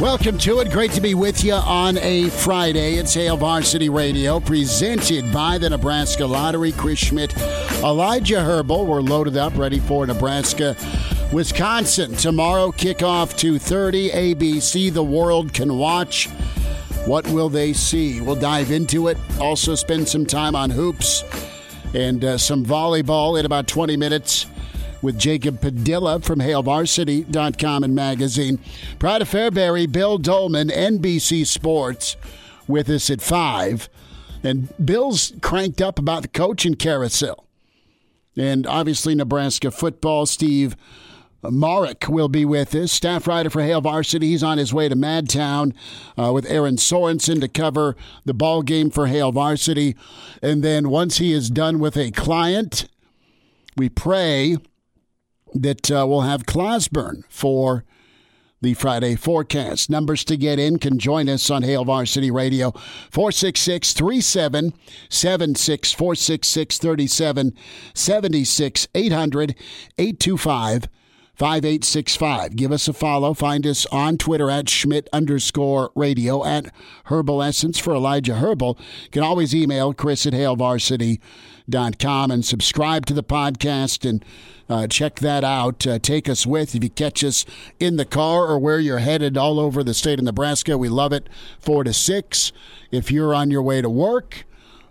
Welcome to it. Great to be with you on a Friday. It's Hail Varsity Radio, presented by the Nebraska Lottery. Chris Schmidt, Elijah Herbal. We're loaded up, ready for Nebraska, Wisconsin. Tomorrow, kickoff 2.30. ABC, the world can watch. What will they see? We'll dive into it. Also spend some time on hoops and uh, some volleyball in about 20 minutes with Jacob Padilla from HailVarsity.com and magazine. Pride of Fairbury, Bill Dolman, NBC Sports, with us at 5. And Bill's cranked up about the coaching carousel. And obviously, Nebraska football, Steve Marik will be with us, staff writer for Hail Varsity. He's on his way to Madtown uh, with Aaron Sorensen to cover the ball game for Hail Varsity. And then once he is done with a client, we pray that uh, we'll have Clauseborne for the Friday forecast. Numbers to get in can join us on Hail Varsity Radio 466 3776 466 3776 800 825 5865. Give us a follow. Find us on Twitter at Schmidt underscore radio at Herbal Essence for Elijah Herbal. You can always email Chris at HailVarsity.com and subscribe to the podcast and uh, check that out. Uh, take us with if you catch us in the car or where you're headed all over the state of Nebraska. We love it. Four to six. If you're on your way to work,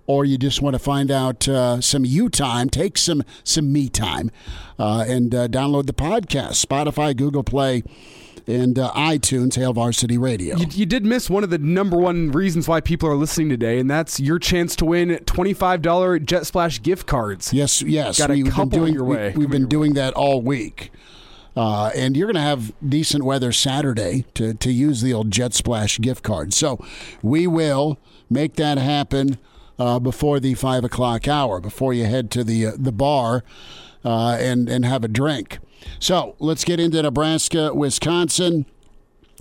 or you just want to find out uh, some you time, take some some me time, uh, and uh, download the podcast, Spotify, Google Play. And uh, iTunes, Hail Varsity Radio. You, you, did miss one of the number one reasons why people are listening today, and that's your chance to win twenty-five dollar Jet Splash gift cards. Yes, yes, got a we've couple been doing, your way. We, have been doing that all week. Uh, and you're going to have decent weather Saturday to, to use the old Jet Splash gift card. So we will make that happen uh, before the five o'clock hour, before you head to the uh, the bar uh, and and have a drink. So let's get into Nebraska, Wisconsin,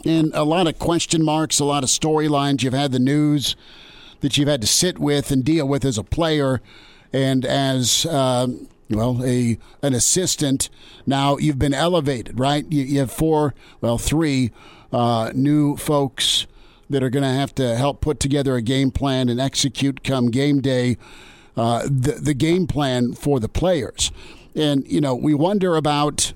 and a lot of question marks, a lot of storylines. You've had the news that you've had to sit with and deal with as a player, and as um, well a an assistant. Now you've been elevated, right? You, you have four, well, three uh, new folks that are going to have to help put together a game plan and execute come game day uh, the, the game plan for the players. And, you know, we wonder about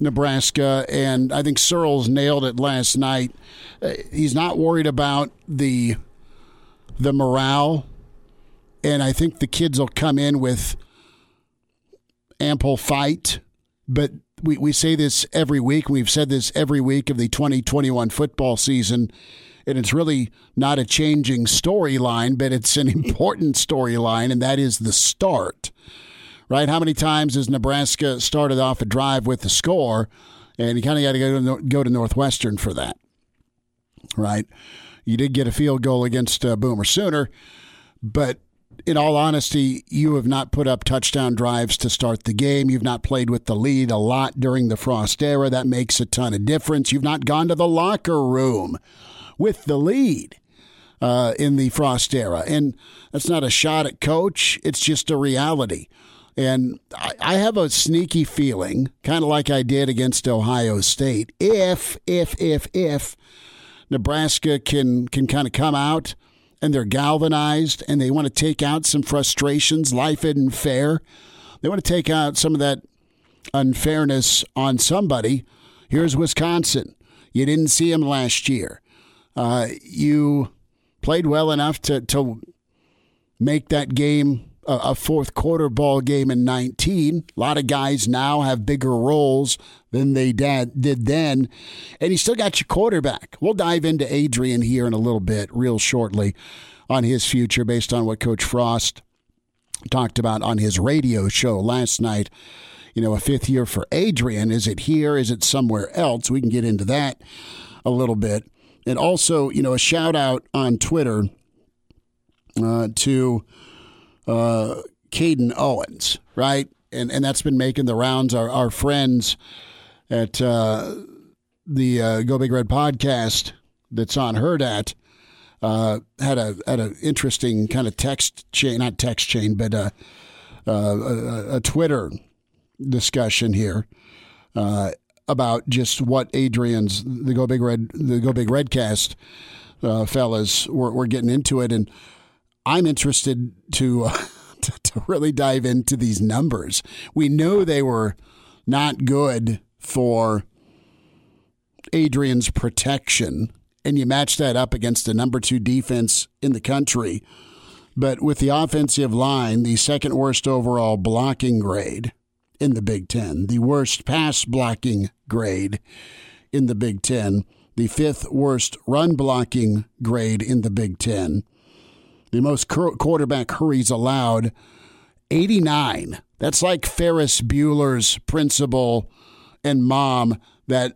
Nebraska, and I think Searles nailed it last night. Uh, he's not worried about the the morale, and I think the kids will come in with ample fight, but we, we say this every week. We've said this every week of the 2021 football season. And it's really not a changing storyline, but it's an important storyline, and that is the start. Right? How many times has Nebraska started off a drive with the score, and you kind of got to go to Northwestern for that, right? You did get a field goal against uh, Boomer Sooner, but in all honesty, you have not put up touchdown drives to start the game. You've not played with the lead a lot during the Frost era. That makes a ton of difference. You've not gone to the locker room with the lead uh, in the Frost era. And that's not a shot at coach, it's just a reality. And I, I have a sneaky feeling, kind of like I did against Ohio State, if, if, if, if Nebraska can, can kind of come out – and they're galvanized and they want to take out some frustrations. Life isn't fair. They want to take out some of that unfairness on somebody. Here's Wisconsin. You didn't see them last year. Uh, you played well enough to to make that game a, fourth quarter ball game in 19. A lot of guys now have bigger roles than they did, then. And you still got your quarterback. We'll dive into Adrian here in a little bit, real shortly, on his future based on what Coach Frost talked about on his radio show last night. You know, a fifth year for Adrian. Is it here? Is it somewhere else? We can get into that a little bit. And also, you know, a shout out on Twitter uh, to uh, Caden Owens, right? And and that's been making the rounds. Our our friends at uh, the uh, Go Big Red podcast that's on Hurrdat uh, had a had an interesting kind of text chain, not text chain, but uh, uh, a, a, Twitter discussion here uh, about just what Adrian's the Go Big Red the Go Big Redcast fellas were, were getting into it, and I'm interested to, uh, to, to really dive into these numbers. We know they were not good for Adrian's protection, and you match that up against the number two defense in the country. But with the offensive line, the second worst overall blocking grade in the Big Ten, the worst pass blocking grade in the Big Ten, the fifth worst run blocking grade in the Big Ten, the most quarterback hurries allowed 89. That's like Ferris Bueller's principal and mom, that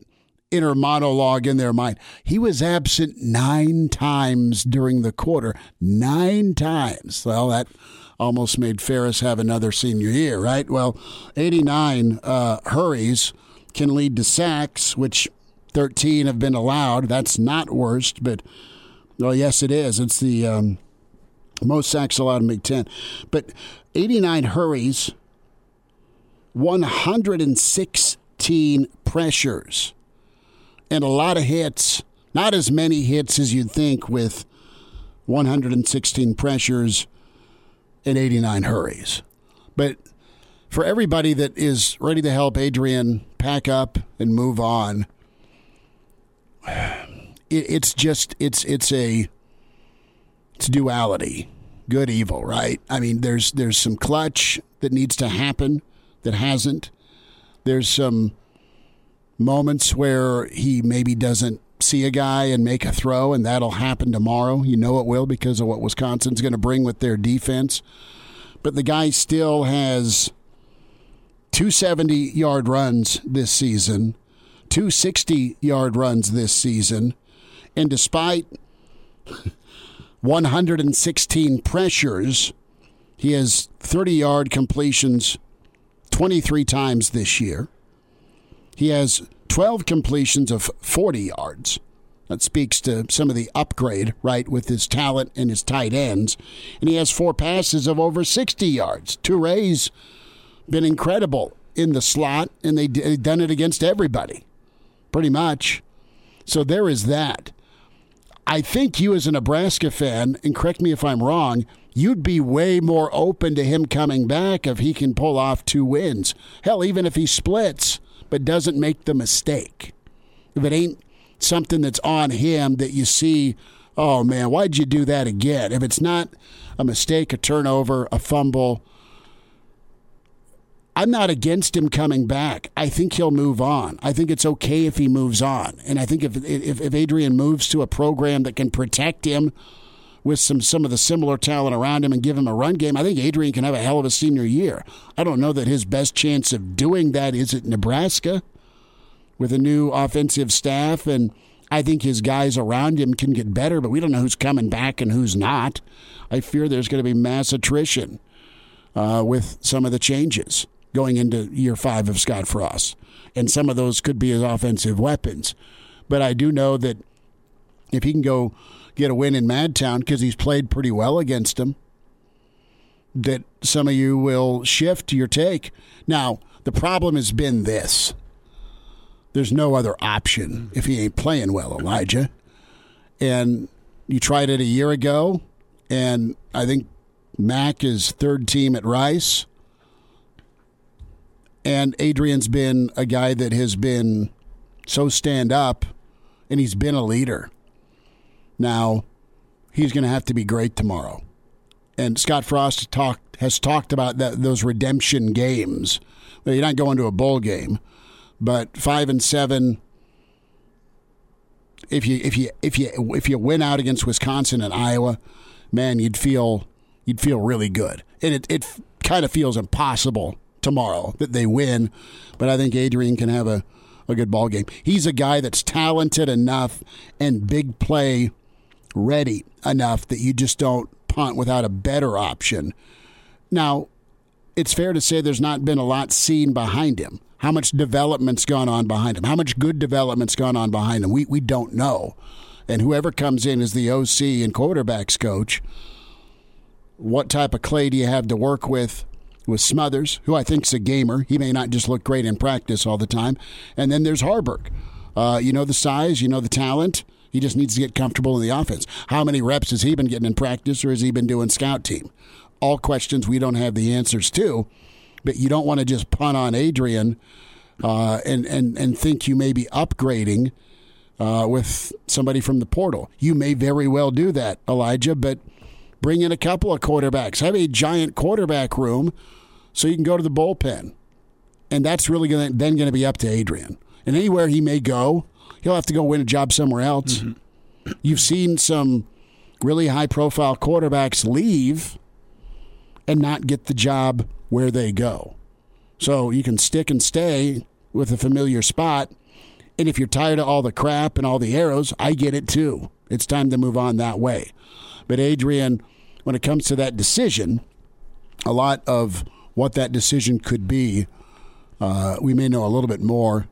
inner monologue in their mind. He was absent nine times during the quarter. Nine times. Well, that almost made Ferris have another senior year, right? Well, 89 uh, hurries can lead to sacks, which 13 have been allowed. That's not worst, but, well, yes, it is. It's the. Um, most sacks allowed in Big Ten. But 89 hurries, 116 pressures, and a lot of hits. Not as many hits as you'd think with 116 pressures and 89 hurries. But for everybody that is ready to help Adrian pack up and move on, it's just it's it's a it's duality, good evil, right? I mean, there's there's some clutch that needs to happen that hasn't. There's some moments where he maybe doesn't see a guy and make a throw, and that'll happen tomorrow. You know it will because of what Wisconsin's going to bring with their defense. But the guy still has 270 yard runs this season, 260 yard runs this season, and despite 116 pressures. He has 30 yard completions 23 times this year. He has 12 completions of 40 yards. That speaks to some of the upgrade, right, with his talent and his tight ends. And he has four passes of over 60 yards. Toure's been incredible in the slot, and they've done it against everybody, pretty much. So there is that. I think you, as a Nebraska fan, and correct me if I'm wrong, you'd be way more open to him coming back if he can pull off two wins. Hell, even if he splits, but doesn't make the mistake. If it ain't something that's on him that you see, oh man, why'd you do that again? If it's not a mistake, a turnover, a fumble, I'm not against him coming back. I think he'll move on. I think it's okay if he moves on. And I think if, if, if Adrian moves to a program that can protect him with some, some of the similar talent around him and give him a run game, I think Adrian can have a hell of a senior year. I don't know that his best chance of doing that is at Nebraska with a new offensive staff. And I think his guys around him can get better, but we don't know who's coming back and who's not. I fear there's going to be mass attrition uh, with some of the changes going into year five of Scott Frost. And some of those could be his offensive weapons. But I do know that if he can go get a win in Madtown because he's played pretty well against him, that some of you will shift your take. Now, the problem has been this there's no other option if he ain't playing well, Elijah. And you tried it a year ago, and I think Mac is third team at Rice. And Adrian's been a guy that has been so stand up and he's been a leader. Now, he's going to have to be great tomorrow. And Scott Frost talked has talked about that, those redemption games. You're not going to a bowl game, but five and seven. If you if you if you if you win out against Wisconsin and Iowa, man, you'd feel you'd feel really good. And it it kind of feels impossible tomorrow that they win, but I think Adrian can have a a good ball game. He's a guy that's talented enough and big play ready enough that you just don't punt without a better option. Now, it's fair to say there's not been a lot seen behind him. How much development's gone on behind him? How much good development's gone on behind him? We we don't know. And whoever comes in as the OC and quarterbacks coach, what type of clay do you have to work with? With Smothers, who I think's a gamer. He may not just look great in practice all the time. And then there's Haarberg. Uh, you know the size, you know the talent. He just needs to get comfortable in the offense. How many reps has he been getting in practice or has he been doing scout team? All questions we don't have the answers to, but you don't want to just punt on Adrian uh, and, and, and think you may be upgrading uh, with somebody from the portal. You may very well do that, Elijah, but bring in a couple of quarterbacks. Have a giant quarterback room so you can go to the bullpen. And that's really gonna, then going to be up to Adrian. And anywhere he may go, he'll have to go win a job somewhere else. Mm-hmm. You've seen some really high profile quarterbacks leave and not get the job where they go. So you can stick and stay with a familiar spot. And if you're tired of all the crap and all the arrows, I get it too. It's time to move on that way. But Adrian, when it comes to that decision, a lot of what that decision could be, uh, we may know a little bit more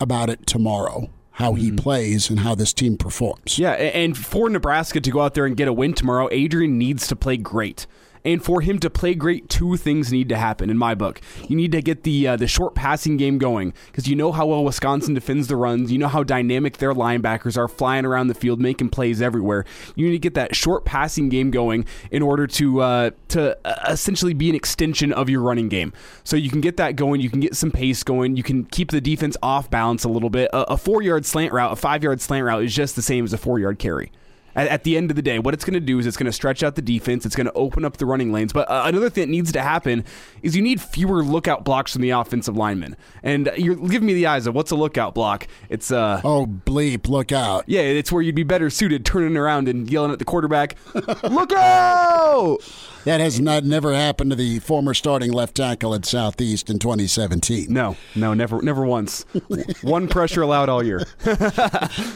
about it tomorrow how he mm-hmm. plays and how this team performs. Yeah, and for Nebraska to go out there and get a win tomorrow, Adrian needs to play great. And for him to play great, two things need to happen in my book. You need to get the uh, the short passing game going because you know how well Wisconsin defends the runs. You know how dynamic their linebackers are flying around the field, making plays everywhere. You need to get that short passing game going in order to uh, to uh, essentially be an extension of your running game. So you can get that going. You can get some pace going. You can keep the defense off balance a little bit. A, a four yard slant route, a five yard slant route is just the same as a four yard carry at, at the end of the day, what it's going to do is it's going to stretch out the defense. It's going to open up the running lanes. But uh, another thing that needs to happen is you need fewer lookout blocks from the offensive linemen. And you're giving me the eyes of what's a lookout block? It's uh oh bleep, look out. Yeah, it's where you'd be better suited turning around and yelling at the quarterback, "Look out!" That has not never happened to the former starting left tackle at Southeast in 2017. No, no, never, never once. One pressure allowed all year.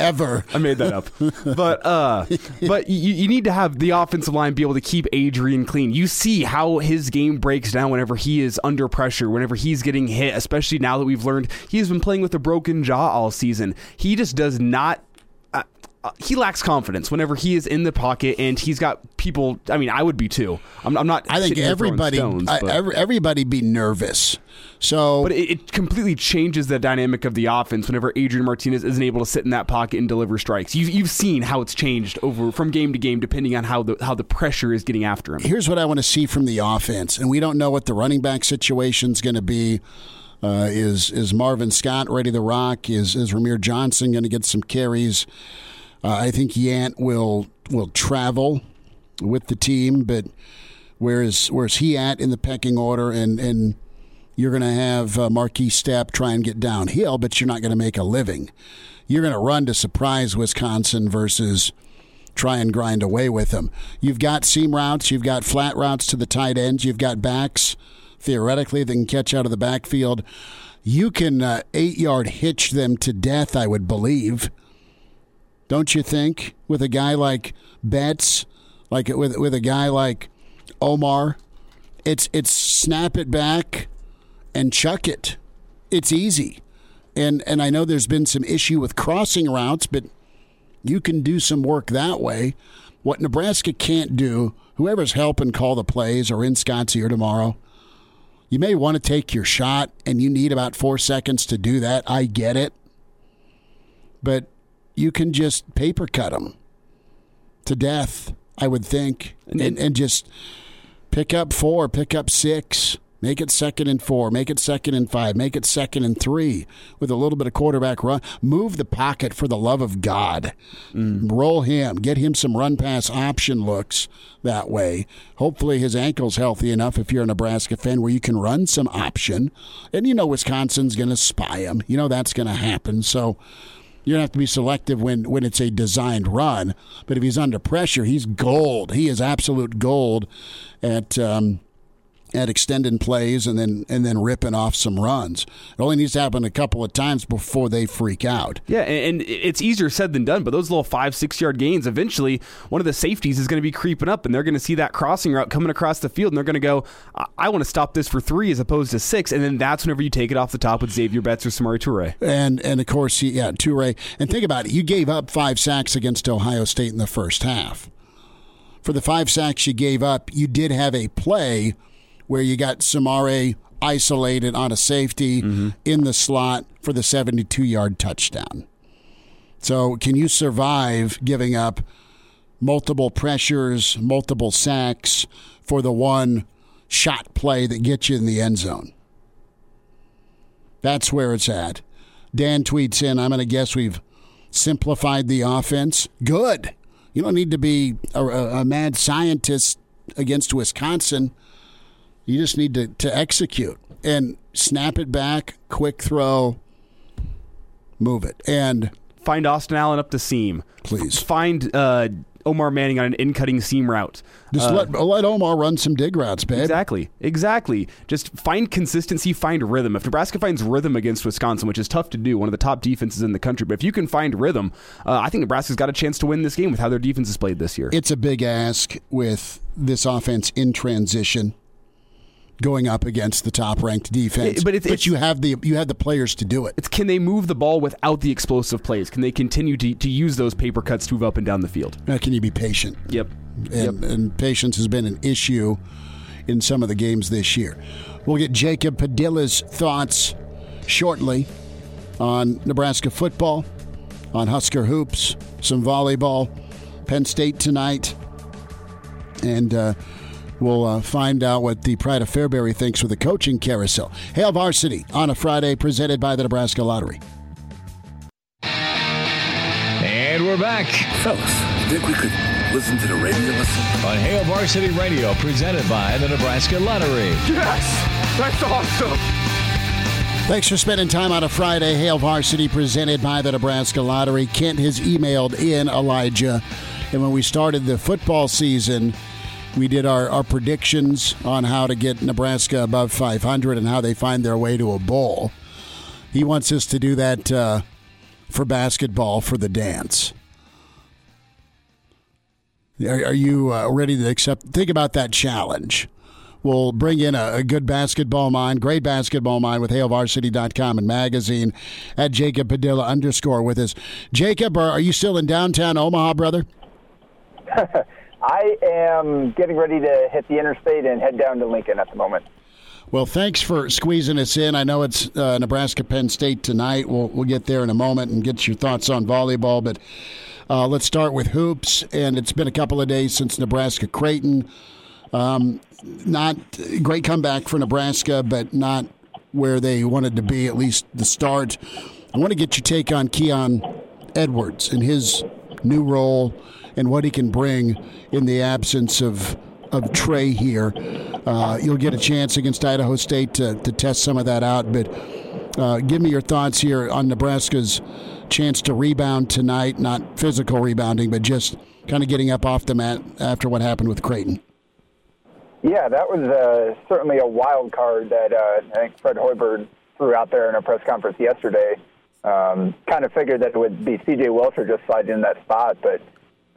Ever. I made that up. But uh, but you, you need to have the offensive line be able to keep Adrian clean. You see how his game breaks down whenever he is under pressure, whenever he's getting hit. Especially now that we've learned he has been playing with a broken jaw all season. He just does not uh, he lacks confidence whenever he is in the pocket and he's got people. I mean, I would be too. I'm, I'm not. I think everybody, stones, I, everybody be nervous. So, but it, it, completely changes the dynamic of the offense whenever Adrian Martinez isn't able to sit in that pocket and deliver strikes. You've, you've seen how it's changed over from game to game depending on how the how the pressure is getting after him. Here's what I want to see from the offense, and we don't know what the running back situation is going to be. Uh, is is Marvin Scott ready to rock? Is is Rahmir Johnson going to get some carries? Uh, I think Yant will will travel with the team, but where's where's he at in the pecking order? And and you're going to have uh, Markese Stepp try and get downhill, but you're not going to make a living. You're going to run to surprise Wisconsin versus try and grind away with them. You've got seam routes, you've got flat routes to the tight ends, you've got backs theoretically that can catch out of the backfield. You can uh, eight yard hitch them to death, I would believe don't you think? With a guy like Betts, like with with a guy like Omar, it's it's snap it back and chuck it. It's easy. And and I know there's been some issue with crossing routes, but you can do some work that way. What Nebraska can't do, whoever's helping call the plays or in Scott's ear tomorrow, you may want to take your shot and you need about four seconds to do that. I get it. But you can just paper cut them to death, I would think, and, and, and just pick up four, pick up six, Make it second and four. Make it second and five. Make it second and three with a little bit of quarterback run. Move the pocket for the love of God. Mm. Roll him. Get him some run pass option looks that way. Hopefully his ankle's healthy enough if you're a Nebraska fan where you can run some option. And you know Wisconsin's going to spy him. You know that's going to happen. So you're going to have to be selective when, when it's a designed run. But if he's under pressure, he's gold. He is absolute gold at. Um, at extending plays and then and then ripping off some runs. It only needs to happen a couple of times before they freak out. Yeah, and it's easier said than done. But those little five six yard gains, eventually one of the safeties is going to be creeping up, and they're going to see that crossing route coming across the field, and they're going to go, "I, I want to stop this for three as opposed to six. And then that's whenever you take it off the top with Xavier Betts or Samori Toure. And and of course, yeah, Toure. And think about it, you gave up five sacks against Ohio State in the first half. For the five sacks you gave up, you did have a play where you got Samori isolated on a safety mm-hmm. in the slot for the 72 yard touchdown. So, can you survive giving up multiple pressures, multiple sacks for the one shot play that gets you in the end zone? That's where it's at. Dan tweets in, I'm going to guess we've simplified the offense. Good. You don't need to be a, a, a mad scientist against Wisconsin you just need to, to execute and snap it back, quick throw, move it. And find Austin Allen up the seam. Please. Find uh, Omar Manning on an in cutting seam route. Just uh, let, let Omar run some dig routes, babe. Exactly. Exactly. Just find consistency, find rhythm. If Nebraska finds rhythm against Wisconsin, which is tough to do, one of the top defenses in the country, but if you can find rhythm, uh, I think Nebraska's got a chance to win this game with how their defense has played this year. It's a big ask with this offense in transition going up against the top ranked defense. But, it's, but it's, you have the you have the players to do it. It's can they move the ball without the explosive plays? Can they continue to, to use those paper cuts to move up and down the field? Now, can you be patient? Yep. And, yep. and patience has been an issue in some of the games this year. We'll get Jacob Padilla's thoughts shortly on Nebraska football, on Husker hoops, some volleyball, Penn State tonight, and. Uh, We'll uh, find out what the Pride of Fairbury thinks with the coaching carousel. Hail Varsity on a Friday, presented by the Nebraska Lottery. And we're back. Fellas, think we could listen to the radio listen? On Hail Varsity Radio, presented by the Nebraska Lottery. Yes! That's awesome! Thanks for spending time on a Friday. Hail Varsity, presented by the Nebraska Lottery. Kent has emailed in Elijah. And when we started the football season, we did our, our predictions on how to get Nebraska above 500 and how they find their way to a bowl. He wants us to do that uh, for basketball for the dance. Are, are you uh, ready to accept? Think about that challenge. We'll bring in a, a, good basketball mind, great basketball mind with HailVarsity.com and magazine at Jacob Padilla underscore with us. Jacob, are, are you still in downtown Omaha, brother? I am getting ready to hit the interstate and head down to Lincoln at the moment. Well, thanks for squeezing us in. I know it's uh, Nebraska Penn State tonight. We'll we'll get there in a moment and get your thoughts on volleyball, but uh, let's start with hoops. And it's been a couple of days since Nebraska Creighton. Um, not great comeback for Nebraska, but not where they wanted to be. At least the start. I want to get your take on Keon Edwards and his new role and what he can bring in the absence of of Trey here. Uh, you'll get a chance against Idaho State to, to test some of that out. But uh, give me your thoughts here on Nebraska's chance to rebound tonight. Not physical rebounding, but just kind of getting up off the mat after what happened with Creighton. Yeah, that was uh, certainly a wild card that uh, I think Fred Hoiberg threw out there in a press conference yesterday. Um, kind of figured that it would be C.J. Wilcher just sliding in that spot, but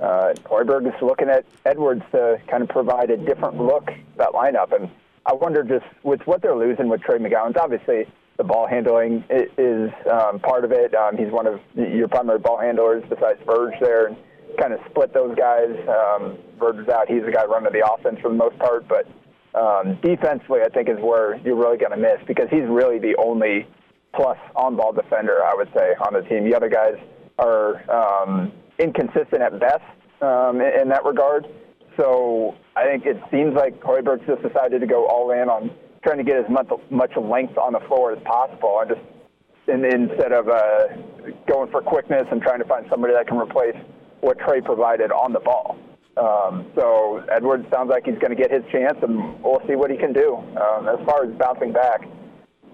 uh, is looking at Edwards to kind of provide a different look that lineup. And I wonder just with what they're losing with Trey McGowens, obviously the ball handling is um, part of it. Um, he's one of your primary ball handlers besides Verge there, and kind of split those guys. Um, Verge is out; he's the guy running the offense for the most part. But um, defensively, I think is where you're really going to miss because he's really the only plus on-ball defender I would say on the team. The other guys are um, inconsistent at best um, in, in that regard. So I think it seems like Hoiberg's just decided to go all in on trying to get as much, much length on the floor as possible. I just and instead of uh, going for quickness and trying to find somebody that can replace what Trey provided on the ball. Um, so Edwards sounds like he's going to get his chance, and we'll see what he can do. Um, as far as bouncing back,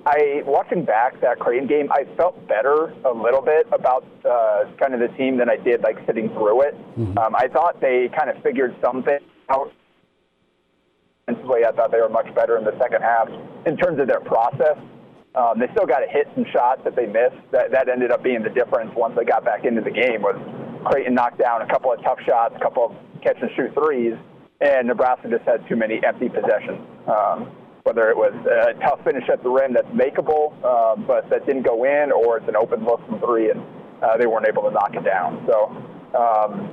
I watching back that Creighton game, I felt better a little bit about uh, kind of the team than I did like sitting through it. Mm-hmm. Um, I thought they kind of figured something out. Defensively, I thought they were much better in the second half in terms of their process. Um, they still got to hit some shots that they missed. That that ended up being the difference once they got back into the game. Was Creighton knocked down a couple of tough shots, a couple of catch and shoot threes, and Nebraska just had too many empty possessions. Um, whether it was a tough finish at the rim that's makeable, uh, but that didn't go in, or it's an open look from three and uh, they weren't able to knock it down. So, um,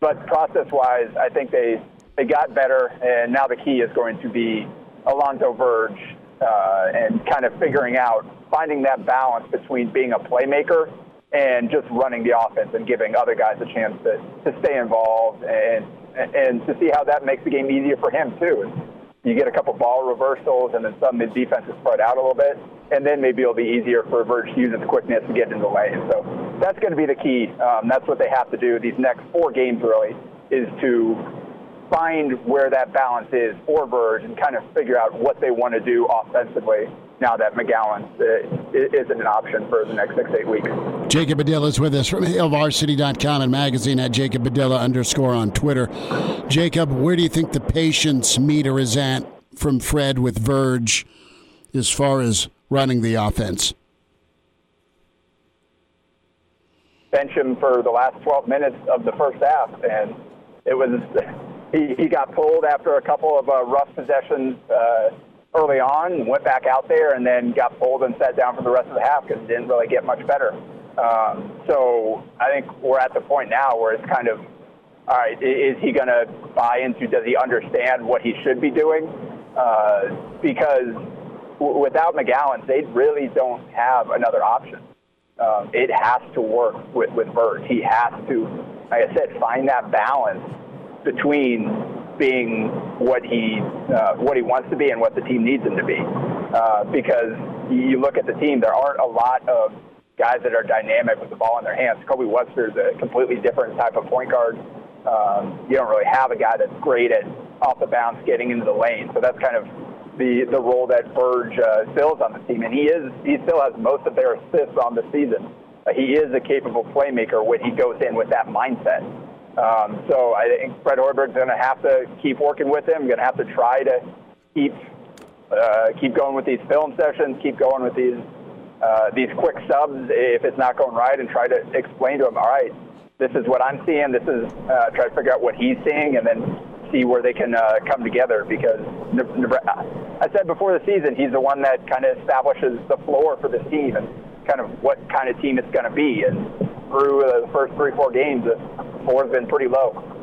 but process-wise, I think they they got better, and now the key is going to be Alonzo Verge uh, and kind of figuring out finding that balance between being a playmaker and just running the offense and giving other guys a chance to, to stay involved and and to see how that makes the game easier for him too. You get a couple ball reversals and then some mid defense is spread out a little bit, and then maybe it'll be easier for Verge to use its quickness to get into the lane. So that's going to be the key. Um, that's what they have to do these next four games really is to find where that balance is for Verge and kind of figure out what they want to do offensively now that McGowan uh, isn't an option for the next six, eight weeks. Jacob Padilla is with us from HailVarsity.com and magazine at Jacob Padilla underscore on Twitter. Jacob, where do you think the patience meter is at from Fred with Verge as far as running the offense? Bench him for the last 12 minutes of the first half, and it was he, he got pulled after a couple of uh, rough possessions. Uh, early on, went back out there, and then got pulled and sat down for the rest of the half because it didn't really get much better. Um, so I think we're at the point now where it's kind of, all right, is he going to buy into? Does he understand what he should be doing? Uh, because w- without McGowan, they really don't have another option. Um, it has to work with with Verge. He has to, like I said, find that balance between being what he uh, what he wants to be and what the team needs him to be. Uh, because you look at the team, there aren't a lot of guys that are dynamic with the ball in their hands. Kobe Webster is a completely different type of point guard. Um, you don't really have a guy that's great at off the bounce getting into the lane. So that's kind of the the role that Verge uh, fills on the team, and he is he still has most of their assists on the season. Uh, he is a capable playmaker when he goes in with that mindset. Um, so I think Fred Hoiberg's going to have to keep working with him. Going to have to try to keep uh, keep going with these film sessions, keep going with these uh, these quick subs if it's not going right, and try to explain to him, all right, this is what I'm seeing. This is uh, try to figure out what he's seeing, and then see where they can uh, come together. Because I said before the season, he's the one that kind of establishes the floor for this team and kind of what kind of team it's going to be. And through uh, the first three, four games, the has been pretty low.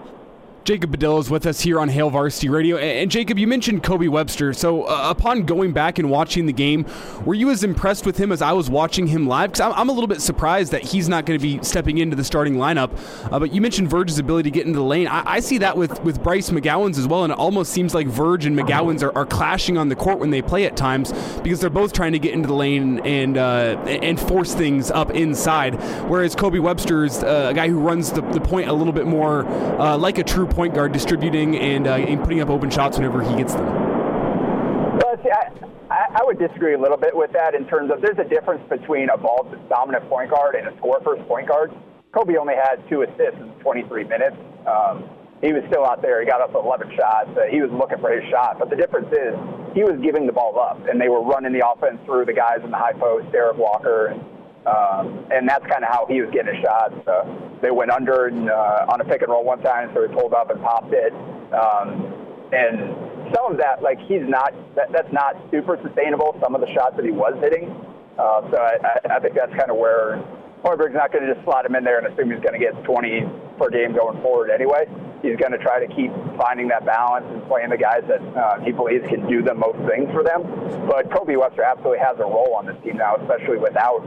Jacob Padilla is with us here on Hail Varsity Radio. And Jacob, you mentioned Kobe Webster. So, uh, upon going back and watching the game, were you as impressed with him as I was watching him live? Because I'm, a little bit surprised that he's not going to be stepping into the starting lineup. Uh, but you mentioned Verge's ability to get into the lane. I, I, see that with, with Bryce McGowens as well. And it almost seems like Verge and McGowens are, are, clashing on the court when they play at times because they're both trying to get into the lane and uh, and force things up inside. Whereas Kobe Webster is uh, a guy who runs the, the point a little bit more uh, like a true point guard, distributing and, uh, and putting up open shots whenever he gets them. Well, see, I, I would disagree a little bit with that in terms of there's a difference between a ball dominant point guard and a score first point guard. Kobe only had two assists in 23 minutes. Um, he was still out there. He got up 11 shots. Uh, he was looking for his shot. But the difference is he was giving the ball up, and they were running the offense through the guys in the high post, Derek Walker, and um, and that's kind of how he was getting his shots. Uh, they went under and, uh, on a pick and roll one time, so he pulled up and popped it. Um, and some of that, like he's not, that, that's not super sustainable. Some of the shots that he was hitting. Uh, so I, I think that's kind of where Hoiberg's not going to just slot him in there and assume he's going to get 20 per game going forward anyway. He's going to try to keep finding that balance and playing the guys that uh, he believes can do the most things for them. But Kobe Webster absolutely has a role on this team now, especially without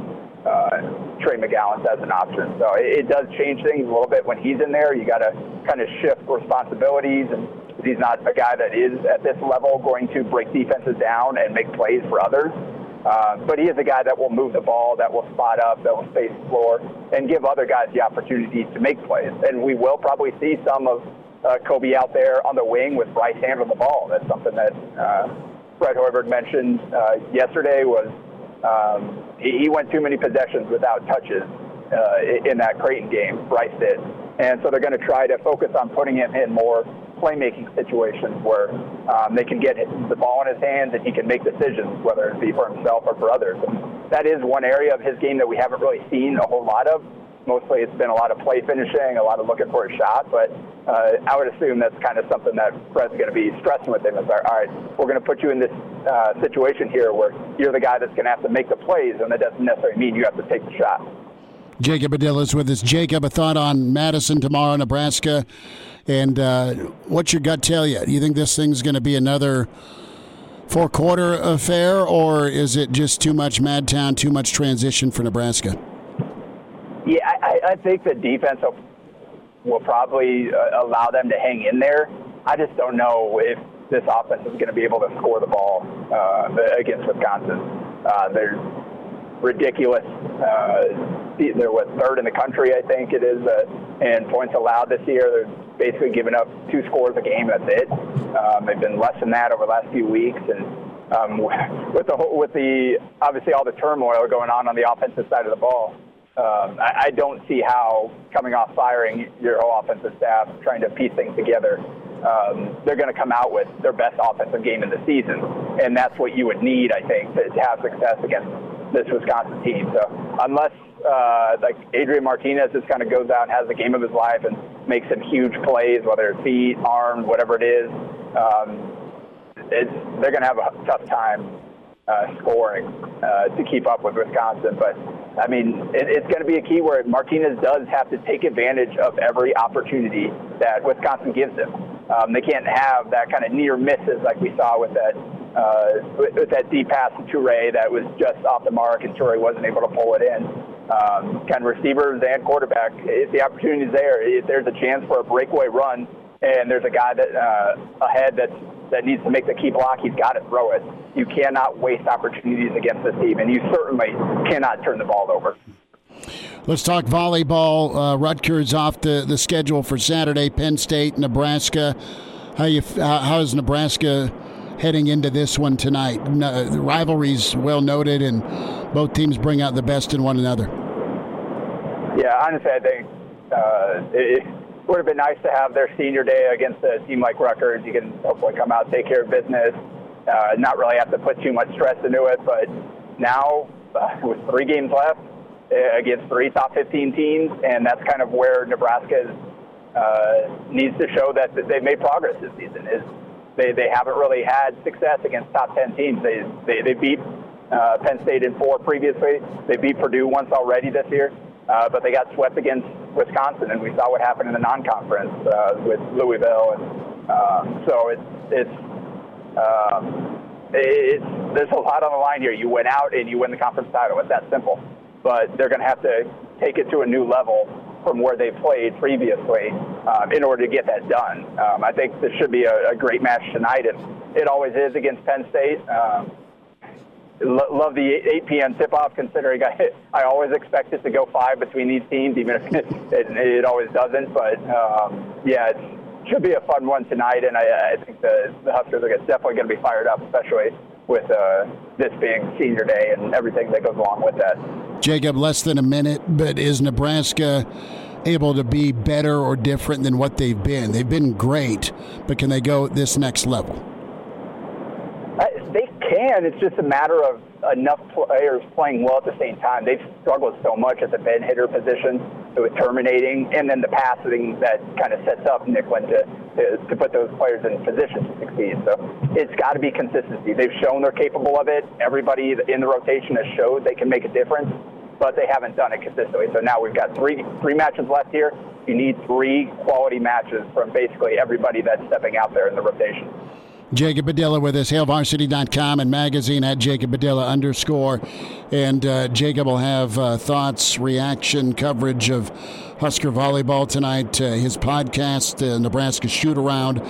uh, Trey McGowan as an option. So it, it does change things a little bit when he's in there. You got to kind of shift responsibilities and He's not a guy that is at this level going to break defenses down and make plays for others. Uh, but he is a guy that will move the ball, that will spot up, that will space the floor, and give other guys the opportunity to make plays. And we will probably see some of uh, Kobe out there on the wing with Bryce handling the ball. That's something that uh, Fred Hoiberg mentioned uh, yesterday was um, he, went too many possessions without touches uh, in that Creighton game. Bryce did, and so they're going to try to focus on putting him in more playmaking situations where um, they can get the ball in his hands and he can make decisions, whether it be for himself or for others. And that is one area of his game that we haven't really seen a whole lot of. Mostly it's been a lot of play finishing, a lot of looking for a shot, but uh, I would assume that's kind of something that Fred's going to be stressing with him is, all right, we're going to put you in this uh, situation here where you're the guy that's going to have to make the plays, and that doesn't necessarily mean you have to take the shot. Jacob Padilla is with us. Jacob, a thought on Madison tomorrow, Nebraska, and uh, what's your gut tell you? Do you think this thing's going to be another four quarter affair, or is it just too much Madtown, too much transition for Nebraska? Yeah, I, I think the defense will, will probably uh, allow them to hang in there. I just don't know if this offense is going to be able to score the ball uh, against Wisconsin. Uh, they're ridiculous. Uh, they're what third in the country, I think it is, uh, in points allowed this year. They're basically giving up two scores a game. That's it. Um, they've been less than that over the last few weeks, and um, with the with the obviously all the turmoil going on on the offensive side of the ball. Um, I, I don't see how coming off firing your whole offensive staff, trying to piece things together, um, they're going to come out with their best offensive game in the season, and that's what you would need, I think, to, to have success against this Wisconsin team. So unless uh, like Adrian Martinez just kind of goes out and has the game of his life and makes some huge plays, whether it's feet, arms, whatever it is, um, it's, they're going to have a tough time uh, scoring uh, to keep up with Wisconsin. But I mean, it, it's going to be a key where Martinez does have to take advantage of every opportunity that Wisconsin gives him. Um, they can't have that kind of near misses like we saw with that uh, with, with that deep pass to Toure that was just off the mark and Toure wasn't able to pull it in. Um, kind of receivers and quarterback, if the opportunity is there, if there's a chance for a breakaway run and there's a guy that uh, ahead that that needs to make the key block, he's got to throw it. You cannot waste opportunities against this team, and you certainly cannot turn the ball over. Let's talk volleyball. Uh, Rutgers off the, the schedule for Saturday. Penn State, Nebraska. How you? How is Nebraska heading into this one tonight? the rivalry's well noted, and both teams bring out the best in one another. Yeah, honestly, I think uh, it would have been nice to have their senior day against a team like Rutgers. You can hopefully come out, take care of business, uh, not really have to put too much stress into it. But now, uh, with three games left uh, against three top 15 teams, and that's kind of where Nebraska uh, needs to show that they've made progress this season. Is they, they haven't really had success against top 10 teams. They, they, they beat uh, Penn State in four previously. They beat Purdue once already this year, uh, but they got swept against Wisconsin, and we saw what happened in the non-conference uh, with Louisville. And um, so it's it's um, it's there's a lot on the line here. You went out and you win the conference title. It's that simple. But they're going to have to take it to a new level from where they played previously um, in order to get that done. Um, I think this should be a, a, great match tonight, and it always is against Penn State. Um, love the 8 p.m. tip-off, considering I, I always expect it to go five between these teams, even if it, it, it always doesn't. But um, yeah, it should be a fun one tonight, and I, I think the, the Huskers are definitely going to be fired up, especially with uh, this being senior day and everything that goes along with that. Jacob, less than a minute, but is Nebraska able to be better or different than what they've been? They've been great, but can they go this next level? Can. It's just a matter of enough players playing well at the same time. They've struggled so much at the pin hitter position with terminating, and then the passing that kind of sets up Nicklin to, to, to put those players in position to succeed. So it's got to be consistency. They've shown they're capable of it. Everybody in the rotation has showed they can make a difference, but they haven't done it consistently. So now we've got three three matches left here. You need three quality matches from basically everybody that's stepping out there in the rotation. Jacob Padilla with us, HailVarsity.com and magazine at Jacob Padilla underscore. And uh, Jacob will have uh, thoughts, reaction, coverage of Husker volleyball tonight, uh, his podcast, uh, Nebraska Shoot Around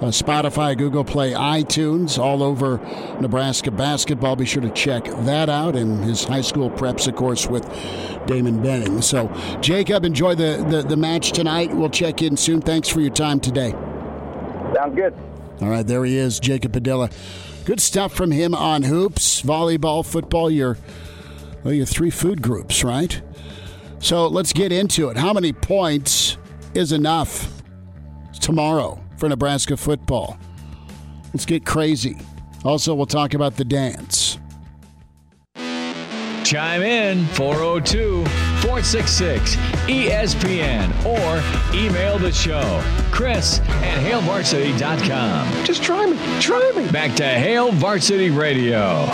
uh, Spotify, Google Play, iTunes, all over Nebraska basketball. Be sure to check that out. And his high school preps, of course, with Damon Benning. So, Jacob, enjoy the, the, the match tonight. We'll check in soon. Thanks for your time today. Sounds good. All right, there he is, Jacob Padilla. Good stuff from him on hoops, volleyball, football, your, well, your three food groups, right? So let's get into it. How many points is enough tomorrow for Nebraska football? Let's get crazy. Also, we'll talk about the dance. Chime in 402 466 ESPN or email the show. Chris at HailVarsity.com. Just try me. Try me. Back to Hail Varsity Radio.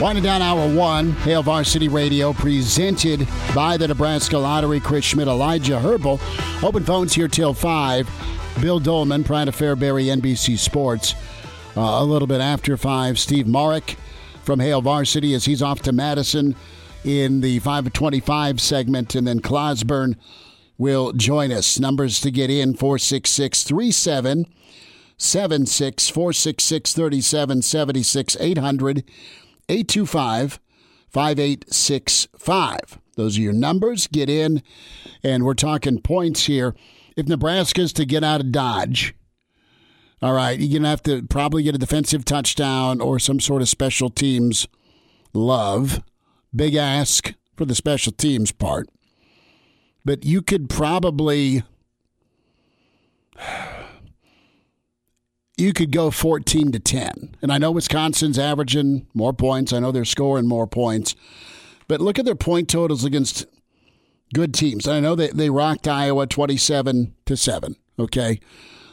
Winding down hour one, Hail Varsity Radio, presented by the Nebraska Lottery. Chris Schmidt, Elijah Herbal. Open phones here till 5. Bill Dolman, Pride of Fairbury, NBC Sports. Uh, a little bit after 5, Steve Marik from Hail Varsity as he's off to Madison in the 525 segment. And then Clausburn will join us. Numbers to get in 466 37 76 466 37 76 800 825 5865. Those are your numbers. Get in. And we're talking points here. If Nebraska's to get out of Dodge, all right, you're going to have to probably get a defensive touchdown or some sort of special teams love. Big ask for the special teams part. But you could probably you could go 14 to 10. And I know Wisconsin's averaging more points. I know they're scoring more points. But look at their point totals against good teams. I know they, they rocked Iowa 27 to 7. Okay.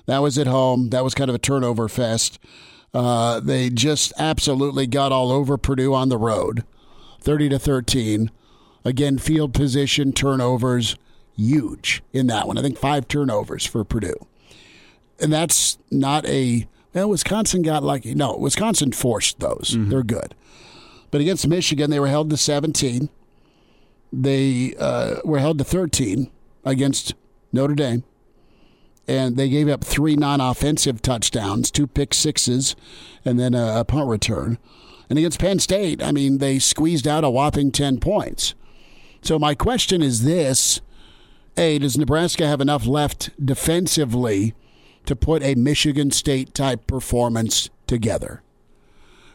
That was at home. That was kind of a turnover fest. Uh, they just absolutely got all over Purdue on the road 30 to 13. Again, field position, turnovers, huge in that one. I think five turnovers for Purdue and that's not a well. Wisconsin got like no. Wisconsin forced those. Mm-hmm. They're good, but against Michigan, they were held to 17. They uh, were held to 13 against Notre Dame, and they gave up three non-offensive touchdowns, two pick sixes, and then a, a punt return. And against Penn State, I mean, they squeezed out a whopping 10 points. So my question is this: A, does Nebraska have enough left defensively? to put a Michigan State type performance together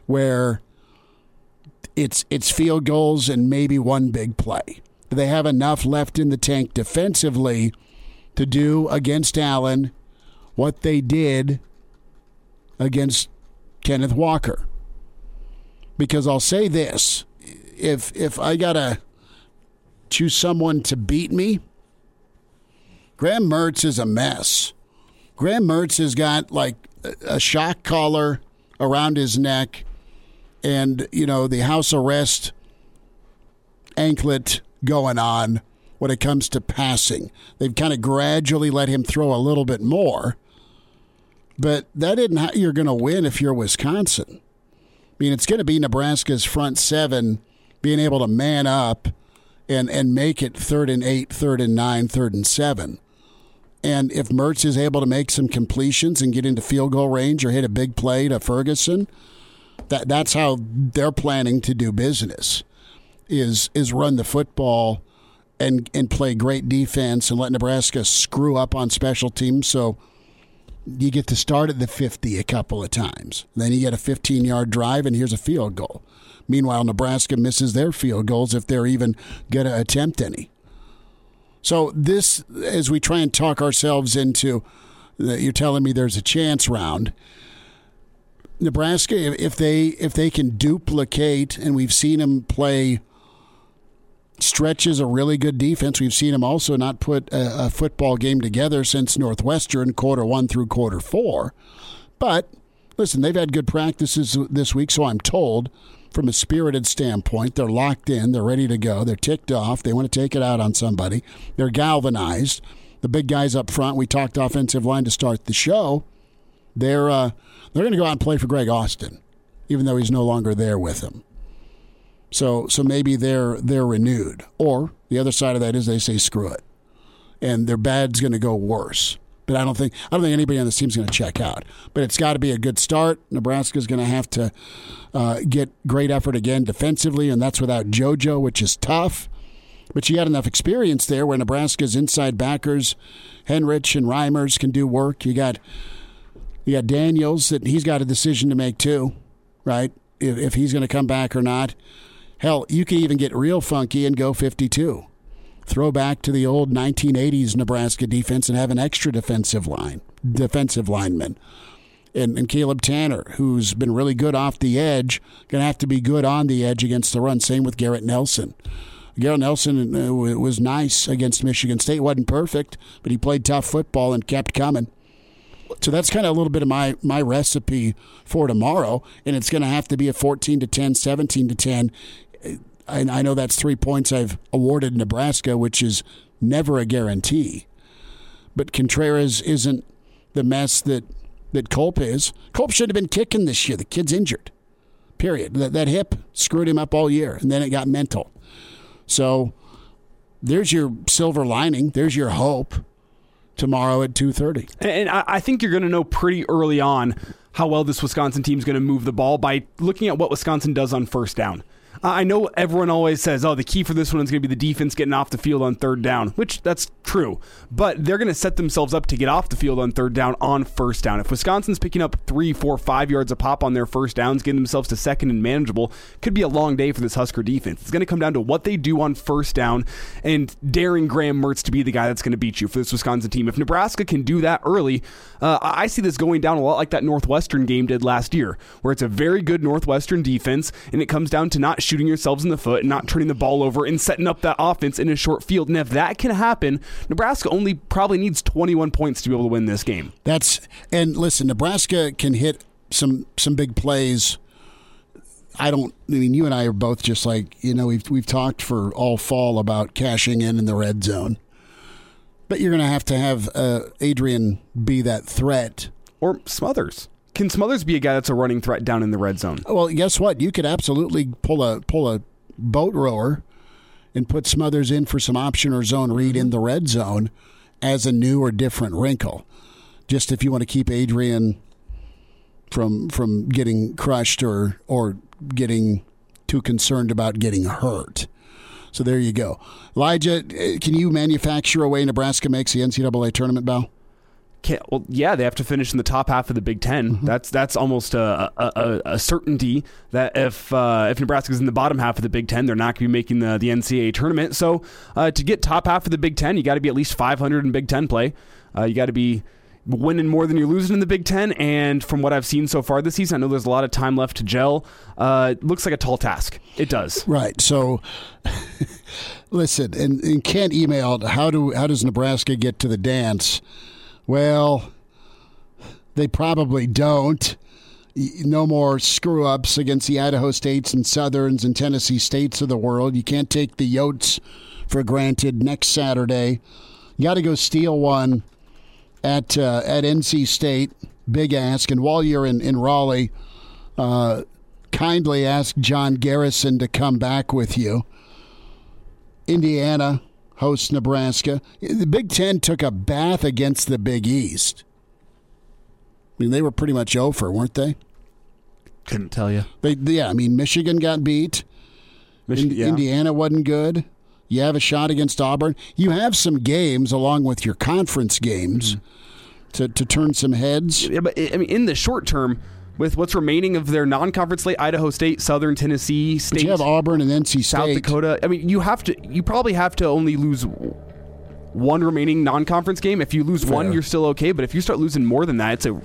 where it's it's field goals and maybe one big play. Do they have enough left in the tank defensively to do against Allen what they did against Kenneth Walker? Because I'll say this, if if I got to choose someone to beat me, Graham Mertz is a mess. Graham Mertz has got like a shock collar around his neck and, you know, the house arrest anklet going on when it comes to passing. They've kind of gradually let him throw a little bit more. But that isn't how you're going to win if you're Wisconsin. I mean, it's going to be Nebraska's front seven being able to man up and, and make it third and eight, third and nine, third and seven. And if Mertz is able to make some completions and get into field goal range or hit a big play to Ferguson, that that's how they're planning to do business. Is is run the football and and play great defense and let Nebraska screw up on special teams so you get to start at the 50 a couple of times. Then you get a 15 yard drive, and here's a field goal. Meanwhile, Nebraska misses their field goals if they're even going to attempt any. So this, as we try and talk ourselves into, you're telling me there's a chance round. Nebraska, if they if they can duplicate, and we've seen them play stretches a really good defense. We've seen them also not put a, a, football game together since Northwestern quarter one through quarter four. But listen, they've had good practices this week, so I'm told from a spirited standpoint. They're locked in, they're ready to go, they're ticked off, they want to take it out on somebody, they're galvanized. The big guys up front, we talked offensive line to start the show. They're uh, they're going to go out and play for Greg Austin, even though he's no longer there with them. So so maybe they're they're renewed. Or the other side of that is they say screw it, and their bad's going to go worse But I don't think I don't think anybody on this team's going to check out. But it's got to be a good start. Nebraska's going to have to uh, get great effort again defensively, and that's without JoJo, which is tough. But you got enough experience there where Nebraska's inside backers, Henrich and Reimers can do work. You got you got Daniels that he's got a decision to make too, right? If, if he's going to come back or not. Hell, you can even get real funky and go 52. Throw back to the old 1980s Nebraska defense and have an extra defensive line, defensive lineman. And, and Caleb Tannor, who's been really good off the edge, going to have to be good on the edge against the run. Same with Garrett Nelson. Garrett Nelson uh, was nice against Michigan State. wasn't perfect, but he played tough football and kept coming. So that's kind of a little bit of my my recipe for tomorrow, and it's going to have to be a 14 to 10, 17 to 10. I, I know that's three points I've awarded Nebraska, which is never a guarantee. But Contreraz isn't the mess that that Culp is. Culp should have been kicking this year. The kid's injured. Period. That, that hip screwed him up all year, and then it got mental. So there's your silver lining. There's your hope tomorrow at 2.30 and i think you're going to know pretty early on how well this wisconsin team is going to move the ball by looking at what wisconsin does on first down I know everyone always says, "Oh, the key for this one is going to be the defense getting off the field on third down," which that's true. But they're going to set themselves up to get off the field on third down on first down. If Wisconsin's picking up three, four, five yards a pop on their first downs, getting themselves to second and manageable, could be a long day for this Husker defense. It's going to come down to what they do on first down and daring Graham Mertz to be the guy that's going to beat you for this Wisconsin team. If Nebraska can do that early, uh, I see this going down a lot like that Northwestern game did last year, where it's a very good Northwestern defense, and it comes down to not shooting yourselves in the foot and not turning the ball over and setting up that offense in a short field. And if that can happen, Nebraska only probably needs 21 points to be able to win this game. That's and listen, Nebraska can hit some some big plays. I don't. I mean, you and I are both just like you know we've we've talked for all fall about cashing in in the red zone, but you're going to have to have uh, Adrian be that threat or Smothers. Can Smothers be a guy that's a running threat down in the red zone? Well, guess what? You could absolutely pull a pull a boat rower and put Smothers in for some option or zone read in mm-hmm. the red zone as a new or different wrinkle. Just if you want to keep Adrian from from getting crushed or or getting too concerned about getting hurt. So there you go. Elijah, eh, can you manufacture a way Nebraska makes the NCAA tournament, Bell? Well, yeah, they have to finish in the top half of the Big 10 mm-hmm. That's that's almost a, a, a certainty that if uh, if Nebraska's in the bottom half of the Big Ten, they're not going to be making the the NCAA tournament. So uh, to get top half of the Big Ten, you got to be at least 500 in Big Ten play. Uh, you got to be winning more than you're losing in the Big Ten. And from what I've seen so far this season, I know there's a lot of time left to gel. Uh, it looks like a tall task. It does. Right. So, listen, and, and Kent emailed, how do how does Nebraska get to the dance? Well, they probably don't. No more screw ups against the Idaho States and Southerns and Tennessee States of the world. You can't take the Yotes for granted next Saturday. You got to go steal one at uh, at NC State. Big ask. And while you're in, in Raleigh, uh, kindly ask John Garrison to come back with you. Indiana hosts Nebraska. The Big Ten took a bath against the Big East. I mean, they were pretty much over, weren't they? Couldn't tell you. They, yeah, I mean, Michigan got beat. Michi- In, yeah. Indiana wasn't good. You have a shot against Auburn. You have some games along with your conference games mm-hmm. to, to turn some heads. Yeah, but I mean, in the short term, with what's remaining of their non-conference slate, Idaho State, Southern Tennessee State, but you have Auburn and NC State, South Dakota. I mean, you have to. You probably have to only lose one remaining non-conference game. If you lose Fair. one, you're still okay. But if you start losing more than that, it's a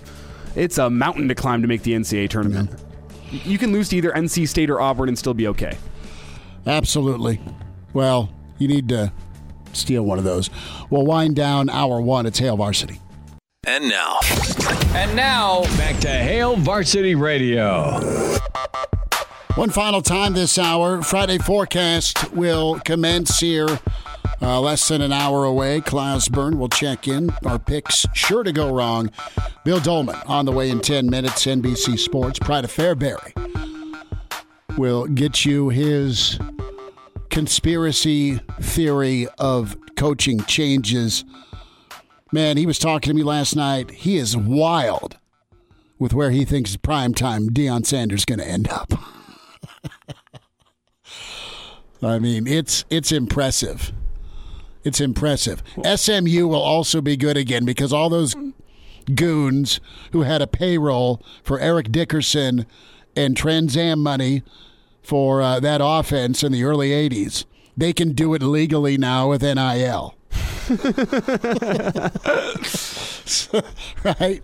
it's a mountain to climb to make the NCAA tournament. Yeah. You can lose to either NC State or Auburn and still be okay. Absolutely. Well, you need to steal one of those. We'll wind down hour one. It's Hail Varsity. And now. And now, back to Hail Varsity Radio. One final time this hour. Friday forecast will commence here uh, less than an hour away. Burn will check in. Our picks sure to go wrong. Bill Dolman on the way in 10 minutes. NBC Sports. Pride of Fairbury will get you his conspiracy theory of coaching changes Man, he was talking to me last night. He is wild with where he thinks prime time Deion Sanders is going to end up. I mean, it's it's impressive. It's impressive. SMU will also be good again because all those goons who had a payroll for Eric Dickerson and Trans Am money for uh, that offense in the early 80s, they can do it legally now with NIL. right?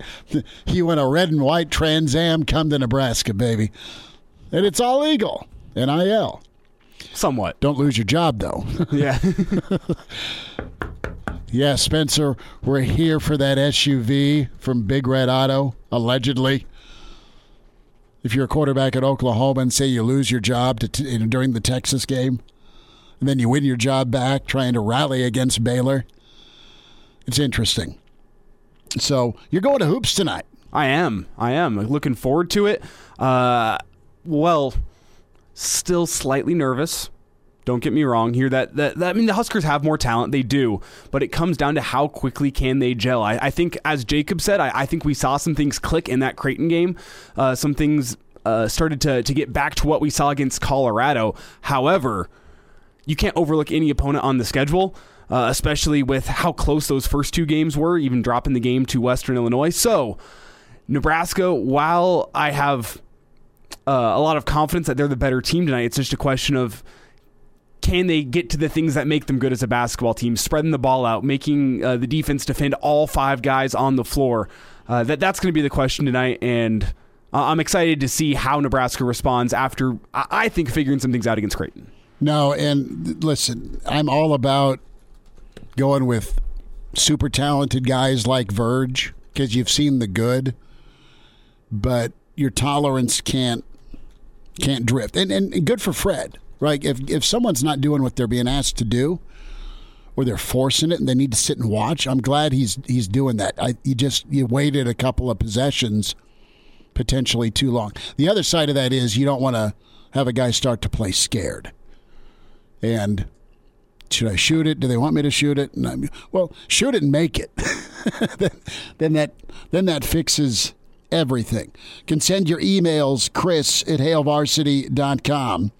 You want a red and white Trans Am, come to Nebraska, baby. And it's all legal. NIL. Somewhat. Don't lose your job, though. Yeah. yeah, Spencer, we're here for that SUV from Big Red Auto, allegedly. If you're a quarterback at Oklahoma and say you lose your job to t- during the Texas game, and then you win your job back trying to rally against Baylor, it's interesting. So you're going to hoops tonight. I am. I am. Looking forward to it. Uh, well, still slightly nervous. Don't get me wrong here. That, that, that I mean, the Huskers have more talent. They do, but it comes down to how quickly can they gel. I, I think, as Jacob said, I, I, think we saw some things click in that Creighton game. Uh, some things uh, started to to get back to what we saw against Colorado. However, you can't overlook any opponent on the schedule. Uh, especially with how close those first two games were, even dropping the game to Western Illinois. So, Nebraska, while I have uh, a lot of confidence that they're the better team tonight, it's just a question of can they get to the things that make them good as a basketball team, spreading the ball out, making uh, the defense defend all five guys on the floor. Uh, that that's going to be the question tonight, and I'm excited to see how Nebraska responds after I think figuring some things out against Creighton. No, and listen, I'm all about going with super talented guys like Verge because you've seen the good, but your tolerance can't can't drift. And and good for Fred, right? If if someone's not doing what they're being asked to do, or they're forcing it and they need to sit and watch, I'm glad he's he's doing that. I you just you waited a couple of possessions potentially too long. The other side of that is you don't want to have a guy start to play scared. And should I shoot it? Do they want me to shoot it? And I'm, well, shoot it and make it. then, then that then that fixes everything. Can send your emails, Chris at HailVarsity.com.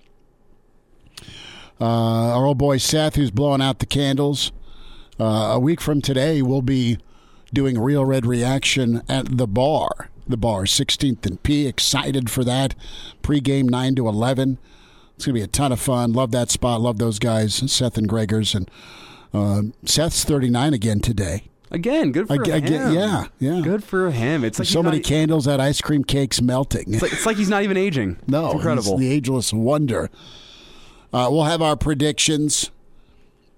Uh, our old boy Seth, who's blowing out the candles. Uh, a week from today, we'll be doing Real Red Reaction at the bar. The bar, 16th and P. Excited for that. Pre-game 9 to 11. It's going to be a ton of fun. Love that spot. Love those guys, Seth and Gregors. And uh, Seth's 39 again today. Again, good for I, him. I, yeah, yeah. Good for him. It's like so many not, candles, that ice cream cake's melting. It's like, it's like he's not even aging. no, it's incredible. the ageless wonder. Uh, we'll have our predictions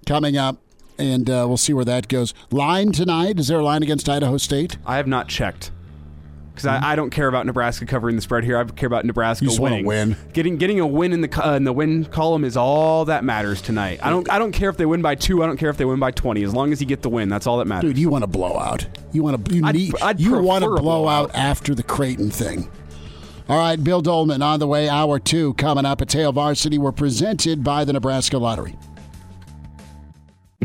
coming up, and uh, we'll see where that goes. Line tonight? Is there a line against Idaho State? I have not checked because I, I, don't care about Nebraska covering the spread here. I care about Nebraska you just winning. Win. Getting getting a win in the uh, in the win column is all that matters tonight. I don't I don't care if they win by two. I don't care if they win by twenty. As long as you get the win, that's all that matters. Dude, you want to blow out. You want to. You I'd, need. I'd you want a blow out blowout. after the Creighton thing. All right, Bill Dolman on the way. Hour two coming up at Hail Varsity. We're presented by the Nebraska Lottery.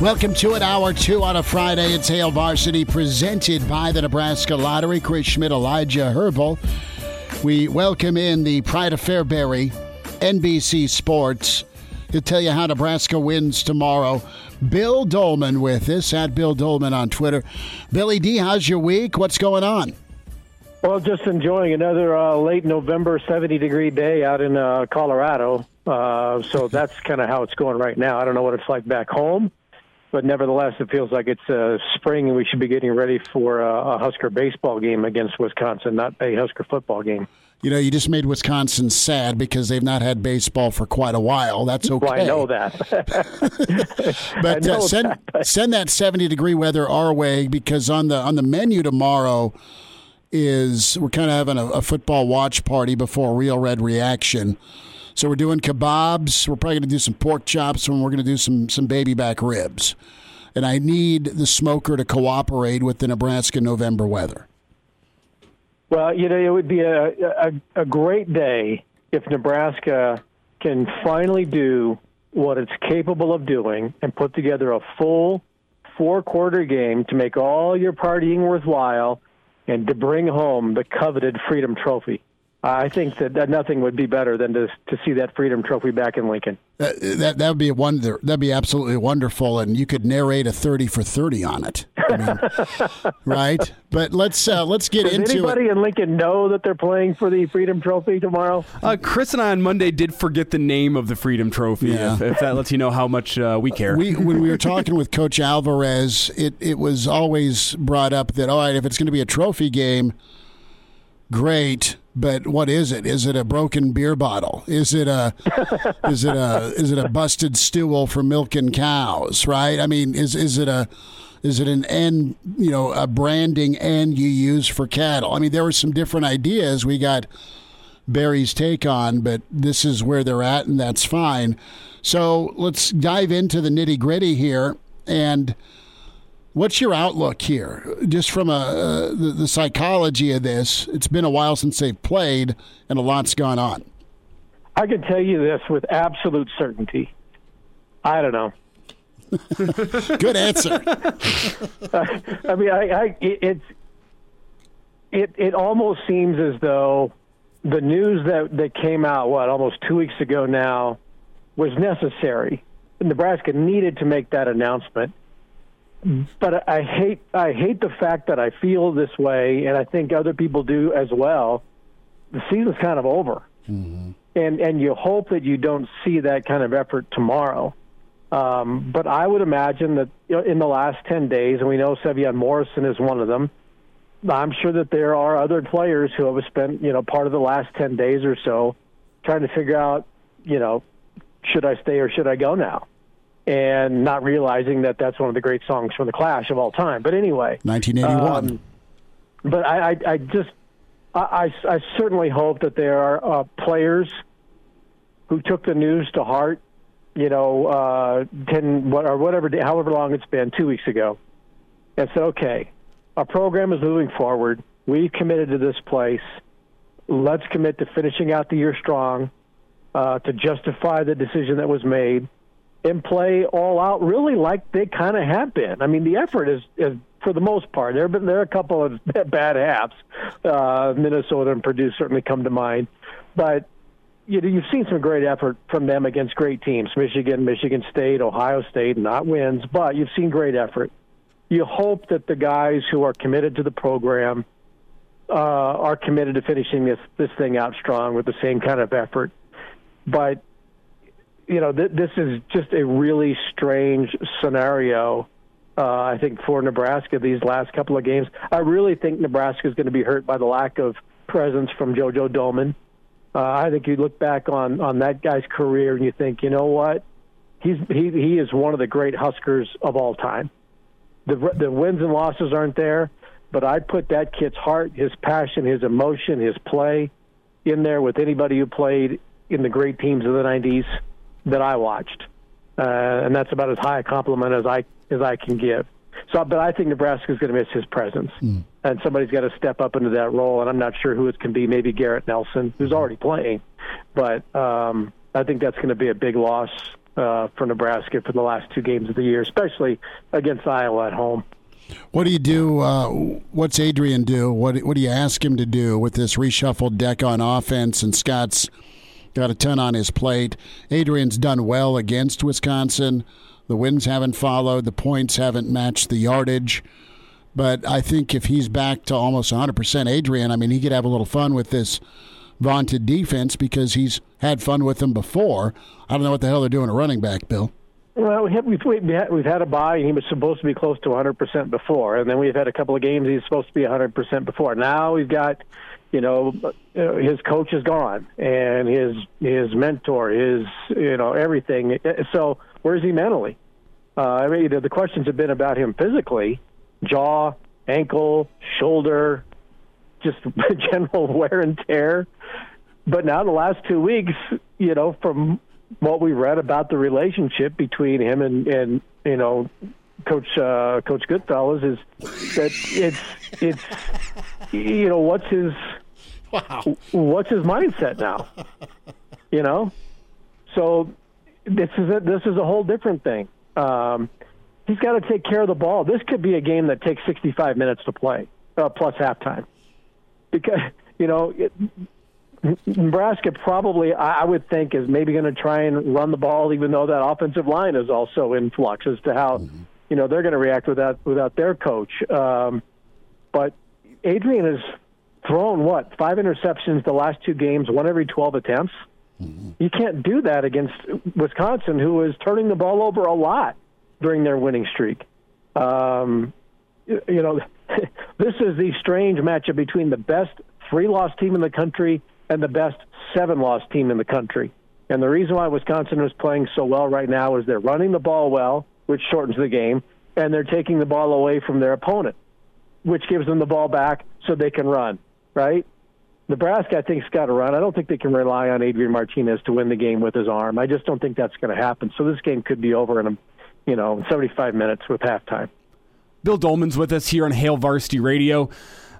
Welcome to it, hour two on a Friday. It's Hail Varsity, presented by the Nebraska Lottery. Chris Schmidt, Elijah Herbal. We welcome in the Pride of Fairbury, NBC Sports, to tell you how Nebraska wins tomorrow. Bill Dolman with us at Bill Dolman on Twitter. Billy D, how's your week? What's going on? Well, just enjoying another uh, late November 70 degree day out in uh, Colorado. Uh, so that's kind of how it's going right now. I don't know what it's like back home, but nevertheless, it feels like it's uh, spring and we should be getting ready for uh, a Husker baseball game against Wisconsin, not a Husker football game. You know, you just made Wisconsin sad because they've not had baseball for quite a while. That's okay. Well, I know that. but know uh, send that, but- send that 70 degree weather our way because on the on the menu tomorrow is we're kind of having a, a football watch party before Real Red Reaction. So we're doing kebabs. We're probably going to do some pork chops, and we're going to do some some baby back ribs. And I need the smoker to cooperate with the Nebraska November weather. Well, you know, it would be a, a, a great day if Nebraska can finally do what it's capable of doing and put together a full four quarter game to make all your partying worthwhile and to bring home the coveted Freedom Trophy. I think that, that nothing would be better than to to see that Freedom Trophy back in Lincoln. Uh, that that would be a wonder. That'd be absolutely wonderful, and you could narrate a thirty for thirty on it, I mean, right? But let's uh, let's get into it. Does into anybody it. in Lincoln know that they're playing for the Freedom Trophy tomorrow? Uh, Chris and I on Monday did forget the name of the Freedom Trophy. Yeah. If, if that lets you know how much uh, we care. We when we were talking with Coach Alvarez, it it was always brought up that all right, if it's going to be a trophy game, great. But what is it? Is it a broken beer bottle? Is it a is it a is it a busted stool for milking cows? Right? I mean, is is it a is it an end, you know a branding N you use for cattle? I mean, there were some different ideas. We got Barry's take on, but this is where they're at, and that's fine. So let's dive into the nitty gritty here. And what's your outlook here, just from a, uh, the, the psychology of this? It's been a while since they've played, and a lot's gone on. I can tell you this with absolute certainty. I don't know. Good answer. I mean, I, I it, it's it it almost seems as though the news that that came out what almost two weeks ago now was necessary. Nebraska needed to make that announcement. But I hate I hate the fact that I feel this way, and I think other people do as well. The season's kind of over, and and you hope that you don't see that kind of effort tomorrow. Um, but I would imagine that you know, in the last 10 days, and we know Sevion Morrison is one of them, I'm sure that there are other players who have spent, you know, part of the last 10 days or so trying to figure out, you know, should I stay or should I go now? And not realizing that that's one of the great songs from the Clash of all time. But anyway, 1981. um, but I, I, I just, I, I, I certainly hope that there are uh, players who took the news to heart. You know, uh, ten what or whatever, however long it's been, two weeks ago, and said, okay, our program is moving forward. We've committed to this place. Let's commit to finishing out the year strong, uh, to justify the decision that was made, and play all out, really like they kind of have been. I mean, the effort is, is for the most part. There have been there are a couple of bad halves. Uh, Minnesota and Purdue certainly come to mind, but you know, you've seen some great effort from them against great teams: Michigan, Michigan State, Ohio State, not wins, but you've seen great effort. You hope that the guys who are committed to the program uh, are committed to finishing this this thing out strong with the same kind of effort. But you know, th- this is just a really strange scenario. Uh, I think for Nebraska these last couple of games, I really think Nebraska is going to be hurt by the lack of presence from JoJo Domann. Uh, I think you look back on on that guy's career and you think, you know what, he's he he is one of the great Huskers of all time. The the wins and losses aren't there, but I'd put that kid's heart, his passion, his emotion, his play in there with anybody who played in the great teams of the '90s that I watched, uh, and that's about as high a compliment as I as I can give. So, but I think Nebraska's going to miss his presence, and somebody's got to step up into that role. And I'm not sure who it can be. Maybe Garrett Nelson, who's already playing, but um, I think that's going to be a big loss uh, for Nebraska for the last two games of the year, especially against Iowa at home. What do you do? Uh, what's Adrian do? What What do you ask him to do with this reshuffled deck on offense? And Scott's got a ton on his plate. Adrian's done well against Wisconsin. The wins haven't followed. The points haven't matched the yardage. But I think if he's back to almost 100% Adrian, I mean, he could have a little fun with this vaunted defense because he's had fun with them before. I don't know what the hell they're doing at running back, Bill. Well, we have, we've, we've had, had a bye, and he was supposed to be close to 100% before. And then we've had a couple of games he's supposed to be 100% before. Now we've got, you know, his coach is gone, and his his mentor, his, you know, everything. So where's he mentally? Uh, I mean, the, the questions have been about him physically jaw, ankle, shoulder, just general wear and tear. But now the last two weeks, you know, from what we read about the relationship between him and and you know Coach uh, Coach Goodfellas is that it's it's you know what's his Wow. what's his mindset now? You know, so this is a, this is a whole different thing. Um, he's got to take care of the ball. This could be a game that takes 65 minutes to play uh, plus halftime, because you know. It, Nebraska probably, I I would think, is maybe going to try and run the ball, even though that offensive line is also in flux as to how, you know, they're going to react without without their coach. Um, but Adrian has thrown what five interceptions the last two games, one every twelve attempts. You can't do that against Wisconsin, who is turning the ball over a lot during their winning streak. Um, you you know, this is the strange matchup between the best three-loss team in the country and the best seven-loss team in the country. And the reason why Wisconsin is playing so well right now is they're running the ball well, which shortens the game, and they're taking the ball away from their opponent, which gives them the ball back so they can run. Right? Nebraska, I think, has got to run. I don't think they can rely on Adrian Martinez to win the game with his arm. I just don't think that's going to happen. So this game could be over in a, you know, 75 minutes with halftime. Bill Dolman's with us here on Hail Varsity Radio.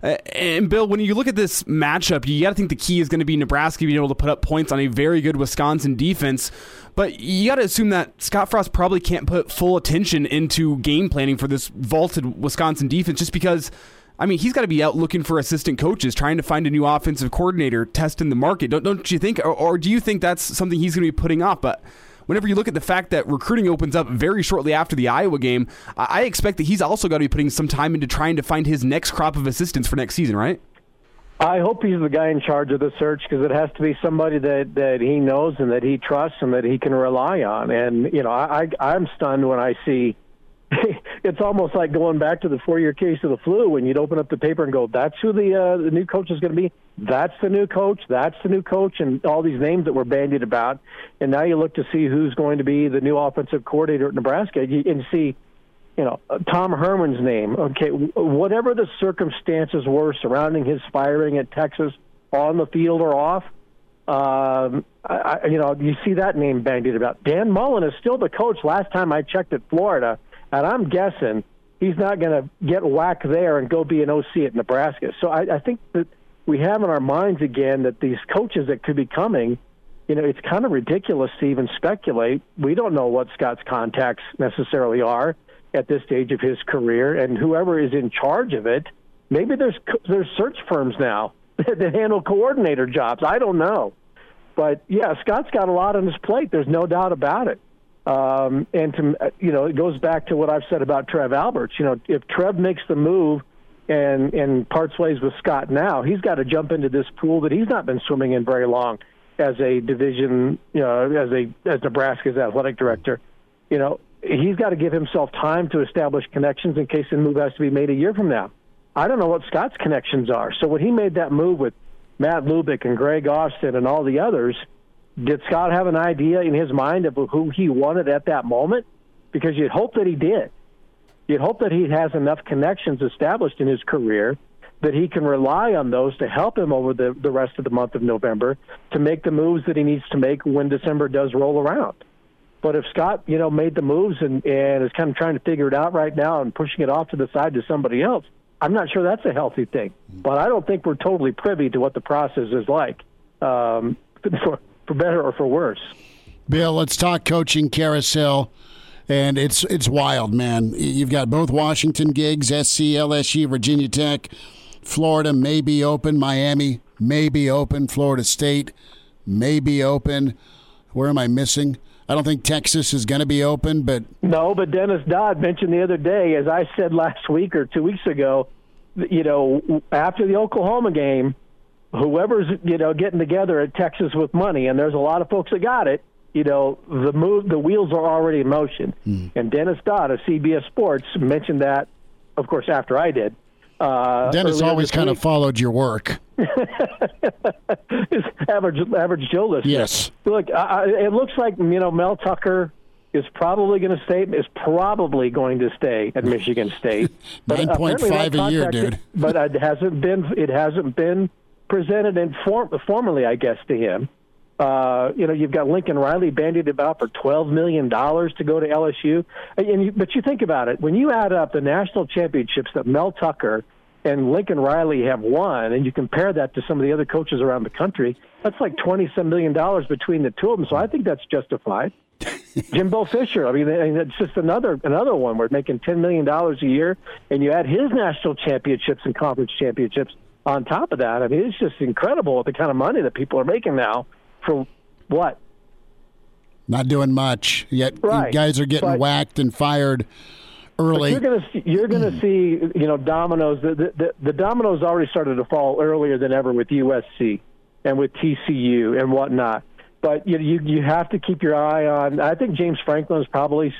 Uh, and Bill, when you look at this matchup, you got to think the key is going to be Nebraska being able to put up points on a very good Wisconsin defense. But you got to assume that Scott Frost probably can't put full attention into game planning for this vaulted Wisconsin defense just because. I mean, he's got to be out looking for assistant coaches, trying to find a new offensive coordinator, testing the market. Don't, don't you think? Or, or do you think that's something he's going to be putting off? But whenever you look at the fact that recruiting opens up very shortly after the Iowa game, I I expect that he's also got to be putting some time into trying to find his next crop of assistants for next season, right? I hope he's the guy in charge of the search because it has to be somebody that that he knows and that he trusts and that he can rely on. And you know, I, I I'm stunned when I see. it's almost like going back to the four-year case of the flu when you'd open up the paper and go, "That's who the uh, the new coach is going to be. That's the new coach. That's the new coach," and all these names that were bandied about. And now you look to see who's going to be the new offensive coordinator at Nebraska, you- and see you know, Tom Herman's name. Okay, whatever the circumstances were surrounding his firing at Texas, on the field or off, um, I, you know, you see that name bandied about. Dan Mullen is still the coach. Last time I checked at Florida, and I'm guessing he's not going to get whacked there and go be an OC at Nebraska. So I, I think that we have in our minds again that these coaches that could be coming you know, it's kind of ridiculous to even speculate. We don't know what Scott's contacts necessarily are at this stage of his career, and whoever is in charge of it, maybe there's there's search firms now that handle coordinator jobs. I don't know, but yeah, Scott's got a lot on his plate. There's no doubt about it. Um, and to you know, it goes back to what I've said about Trev Alberts. You know, if Trev makes the move and and parts ways with Scott now, he's got to jump into this pool that he's not been swimming in very long as a division, you know, as a as Nebraska's athletic director. You know, he's got to give himself time to establish connections in case the move has to be made a year from now. I don't know what Scott's connections are. So when he made that move with Matt Lubick and Greg Austin and all the others, did Scott have an idea in his mind of who he wanted at that moment? Because you'd hope that he did. You'd hope that he has enough connections established in his career that he can rely on those to help him over the, the rest of the month of November to make the moves that he needs to make when December does roll around. But if Scott, you know, made the moves and, and is kind of trying to figure it out right now and pushing it off to the side to somebody else, I'm not sure that's a healthy thing. But I don't think we're totally privy to what the process is like, um, for, for better or for worse. Bill, let's talk coaching carousel. And it's it's wild, man. You've got both Washington gigs, SC, LSU, Virginia Tech, Florida may be open, Miami may be open, Florida State may be open. Where am I missing? I don't think Texas is going to be open, but No, but Dennis Dodd mentioned the other day, as I said last week or two weeks ago, you know, after the Oklahoma game, whoever's you know getting together at Texas with money, and there's a lot of folks that got it. You know, the move, the wheels are already in motion. And Dennis Dodd of CBS Sports mentioned that, of course, after I did. Uh, Dennis always kind of followed your work. average average Joe listener. Yes. Look, I, it looks like you know Mel Tucker is probably going to stay. Is probably going to stay at Michigan State. But Nine point five a year, dude. But it hasn't been. It hasn't been presented and form, formally, I guess, to him. Uh, you know, you've got Lincoln Riley bandied about for twelve million dollars to go to LSU. And you, but you think about it when you add up the national championships that Mel Tucker and Lincoln Riley have won, and you compare that to some of the other coaches around the country, that's like twenty some million dollars between the two of them. So I think that's justified. Jimbo Fisher. I mean, it's just another another one. We're making ten million dollars a year, and you add his national championships and conference championships on top of that. I mean, it's just incredible the kind of money that people are making now for what? Not doing much yet. Right. Guys are getting But- whacked and fired early. you're gonna see, you're gonna hmm. see you know dominoes. The, the the the dominoes already started to fall earlier than ever with USC and with TCU and whatnot. But you you you have to keep your eye on. I think James Franklin's probably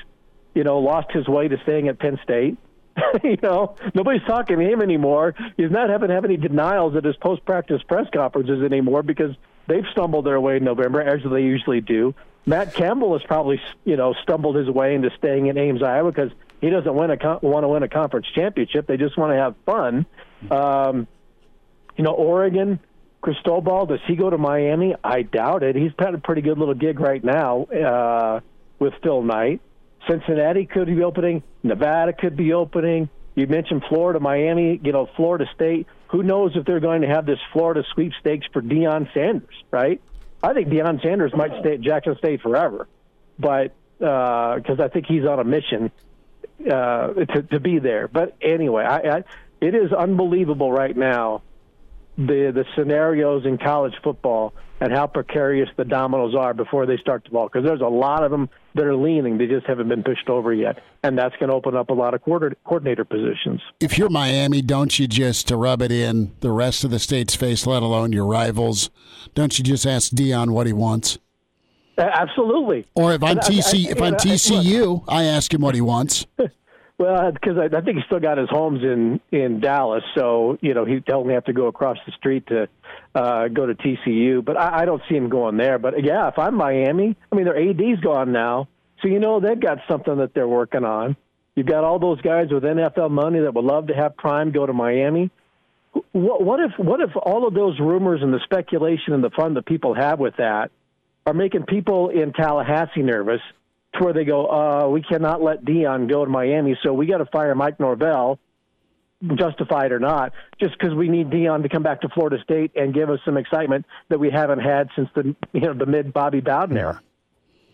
you know lost his way to staying at Penn State. you know, nobody's talking to him anymore. He's not having to have any denials at his post practice press conferences anymore because they've stumbled their way in November as they usually do. Matt Campbell has probably you know stumbled his way into staying in Ames, Iowa, because he doesn't win a con- want to win a conference championship. They just want to have fun. Um, you know, Oregon, Cristobal, does he go to Miami? I doubt it. He's had a pretty good little gig right now uh, with Phil Knight. Cincinnati could be opening. Nevada could be opening. You mentioned Florida, Miami, you know, Florida State. Who knows if they're going to have this Florida sweepstakes for Deion Sanders, right? I think Deion Sanders might stay at Jackson State forever, but because I think he's on a mission uh, to, to be there. But anyway, I, I, it is unbelievable right now the the scenarios in college football and how precarious the dominoes are before they start to fall. Because there's a lot of them that are leaning; they just haven't been pushed over yet, and that's going to open up a lot of quarter, coordinator positions. if you're Miami, don't you just to rub it in the rest of the state's face, let alone your rivals? Don't you just ask Deion what he wants? Absolutely. Or if I'm And I- TC, I- if I'm I- TCU, I ask him what he wants. Well, because I, I think he's still got his homes in in Dallas, so you know he only have to go across the street to uh, go to TCU. But I, I don't see him going there. But yeah, if I'm Miami, I mean their AD's gone now, so you know they've got something that they're working on. You've got all those guys with NFL money that would love to have Prime go to Miami. What, what if what if all of those rumors and the speculation and the fun that people have with that are making people in Tallahassee nervous to where they go, uh, we cannot let Deion go to Miami, so we got to fire Mike Norvell, justified or not, just because we need Deion to come back to Florida State and give us some excitement that we haven't had since the you know the mid Bobby Bowden era.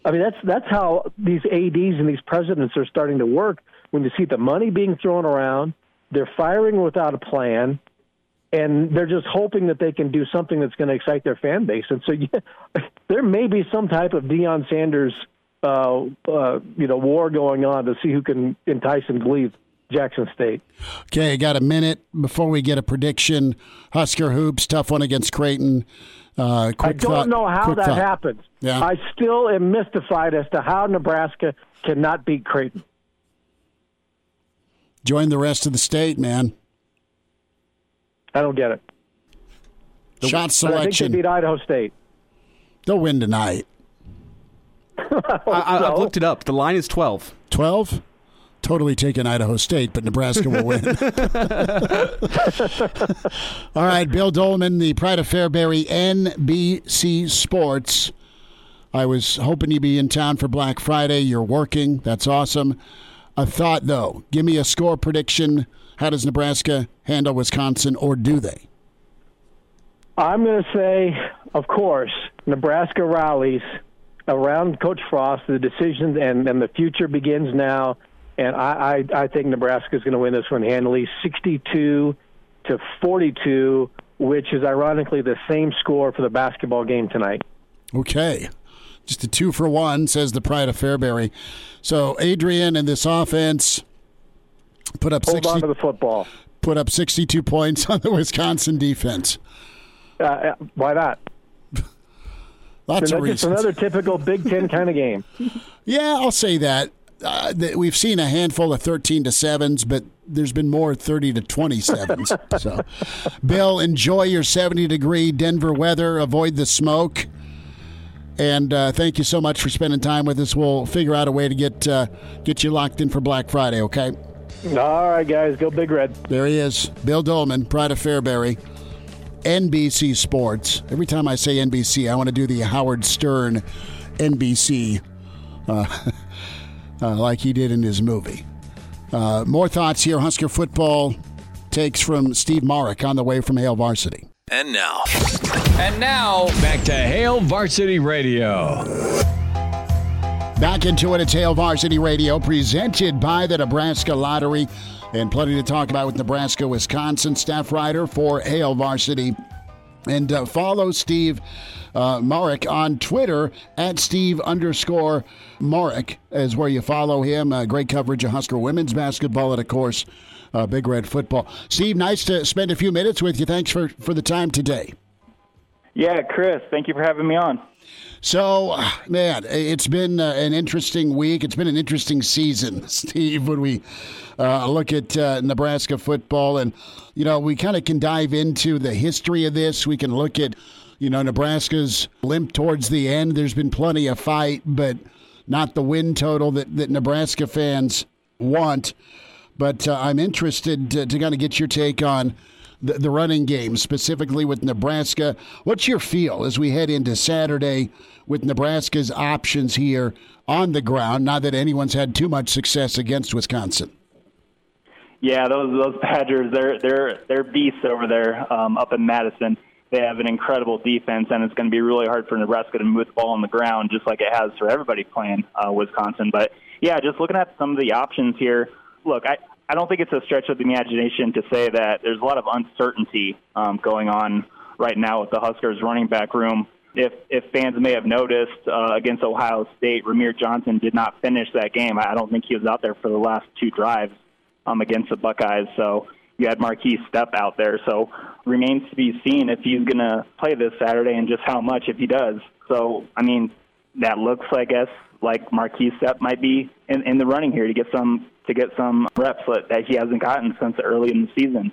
I mean, that's that's how these ads and these presidents are starting to work. When you see the money being thrown around, they're firing without a plan, and they're just hoping that they can do something that's going to excite their fan base. And so, yeah, there may be some type of Deion Sanders, uh, uh, you know, war going on to see who can entice and leave Jackson State. Okay, I got a minute before we get a prediction. Husker hoops, tough one against Creighton. Uh, I don't thought- know how that thought. happens. Yeah. I still am mystified as to how Nebraska cannot beat Creighton. Join the rest of the state, man. I don't get it. Shot But I think selection. they beat Idaho State. They'll win tonight. I, I, I've looked it up. The line is 12. 12? Totally taking Idaho State, but Nebraska will win. All right, Bill Dolman, the Pride of Fairbury, NBC Sports. I was hoping you'd be in town for Black Friday. You're working. That's awesome. A thought, though. Give me a score prediction. How does Nebraska handle Wisconsin, or do they? I'm going to say, of course, Nebraska rallies around Coach Frost. The decision and, and the future begins now. And I, I, I think Nebraska is going to win this one handily 62 to 42, which is ironically the same score for the basketball game tonight. Okay. Just a two for one, says the Pride of Fairbury. So Adrian and this offense put up Hold 60, on to the football. put up 62 points on the Wisconsin defense. Uh, Uh, why not? Lots And of reasons. another typical Big Ten kind of game. Yeah, I'll say that. Uh, we've seen a handful of 13 to 7s, but there's been more 30 to 27s. so, Bill, enjoy your 70 degree Denver weather. Avoid the smoke. And uh, thank you so much for spending time with us. We'll figure out a way to get uh, get you locked in for Black Friday. Okay. All right, guys, go Big Red. There he is, Bill Dolman, Pride of Fairbury, NBC Sports. Every time I say NBC, I want to do the Howard Stern NBC, uh, uh, like he did in his movie. Uh, more thoughts here. Husker football takes from Steve Marik on the way from Hail Varsity. And now. And now, back to Hail Varsity Radio. Back into it. It's Hail Varsity Radio, presented by the Nebraska Lottery. And plenty to talk about with Nebraska, Wisconsin. Staff writer for Hail Varsity. And uh, follow Steve uh, Marik on Twitter at Steve underscore Marik is where you follow him. Uh, great coverage of Husker women's basketball and, of course, uh, Big Red football. Steve, nice to spend a few minutes with you. Thanks for, for the time today. Yeah, Chris, thank you for having me on. So, man, it's been uh, an interesting week. It's been an interesting season, Steve, when we uh, look at uh, Nebraska football. And, you know, we kind of can dive into the history of this. We can look at, you know, Nebraska's limp towards the end. There's been plenty of fight, but not the win total that, that Nebraska fans want. But uh, I'm interested to, to kind of get your take on the, the running game, specifically with Nebraska. What's your feel as we head into Saturday with Nebraska's options here on the ground, now that anyone's had too much success against Wisconsin? Yeah, those those Badgers, they're they're they're beasts over there um, up in Madison. They have an incredible defense, and it's going to be really hard for Nebraska to move the ball on the ground, just like it has for everybody playing uh, Wisconsin. But yeah, just looking at some of the options here. Look, I, I don't think it's a stretch of the imagination to say that there's a lot of uncertainty um, going on right now with the Huskers running back room. If if fans may have noticed uh, against Ohio State, Rahmir Johnson did not finish that game. I don't think he was out there for the last two drives um, against the Buckeyes. So you had Markese Stepp out there. So remains to be seen if he's going to play this Saturday and just how much if he does. So I mean, that looks, I guess, like Markese Stepp might be in, in the running here to get some to get some reps that he hasn't gotten since early in the season.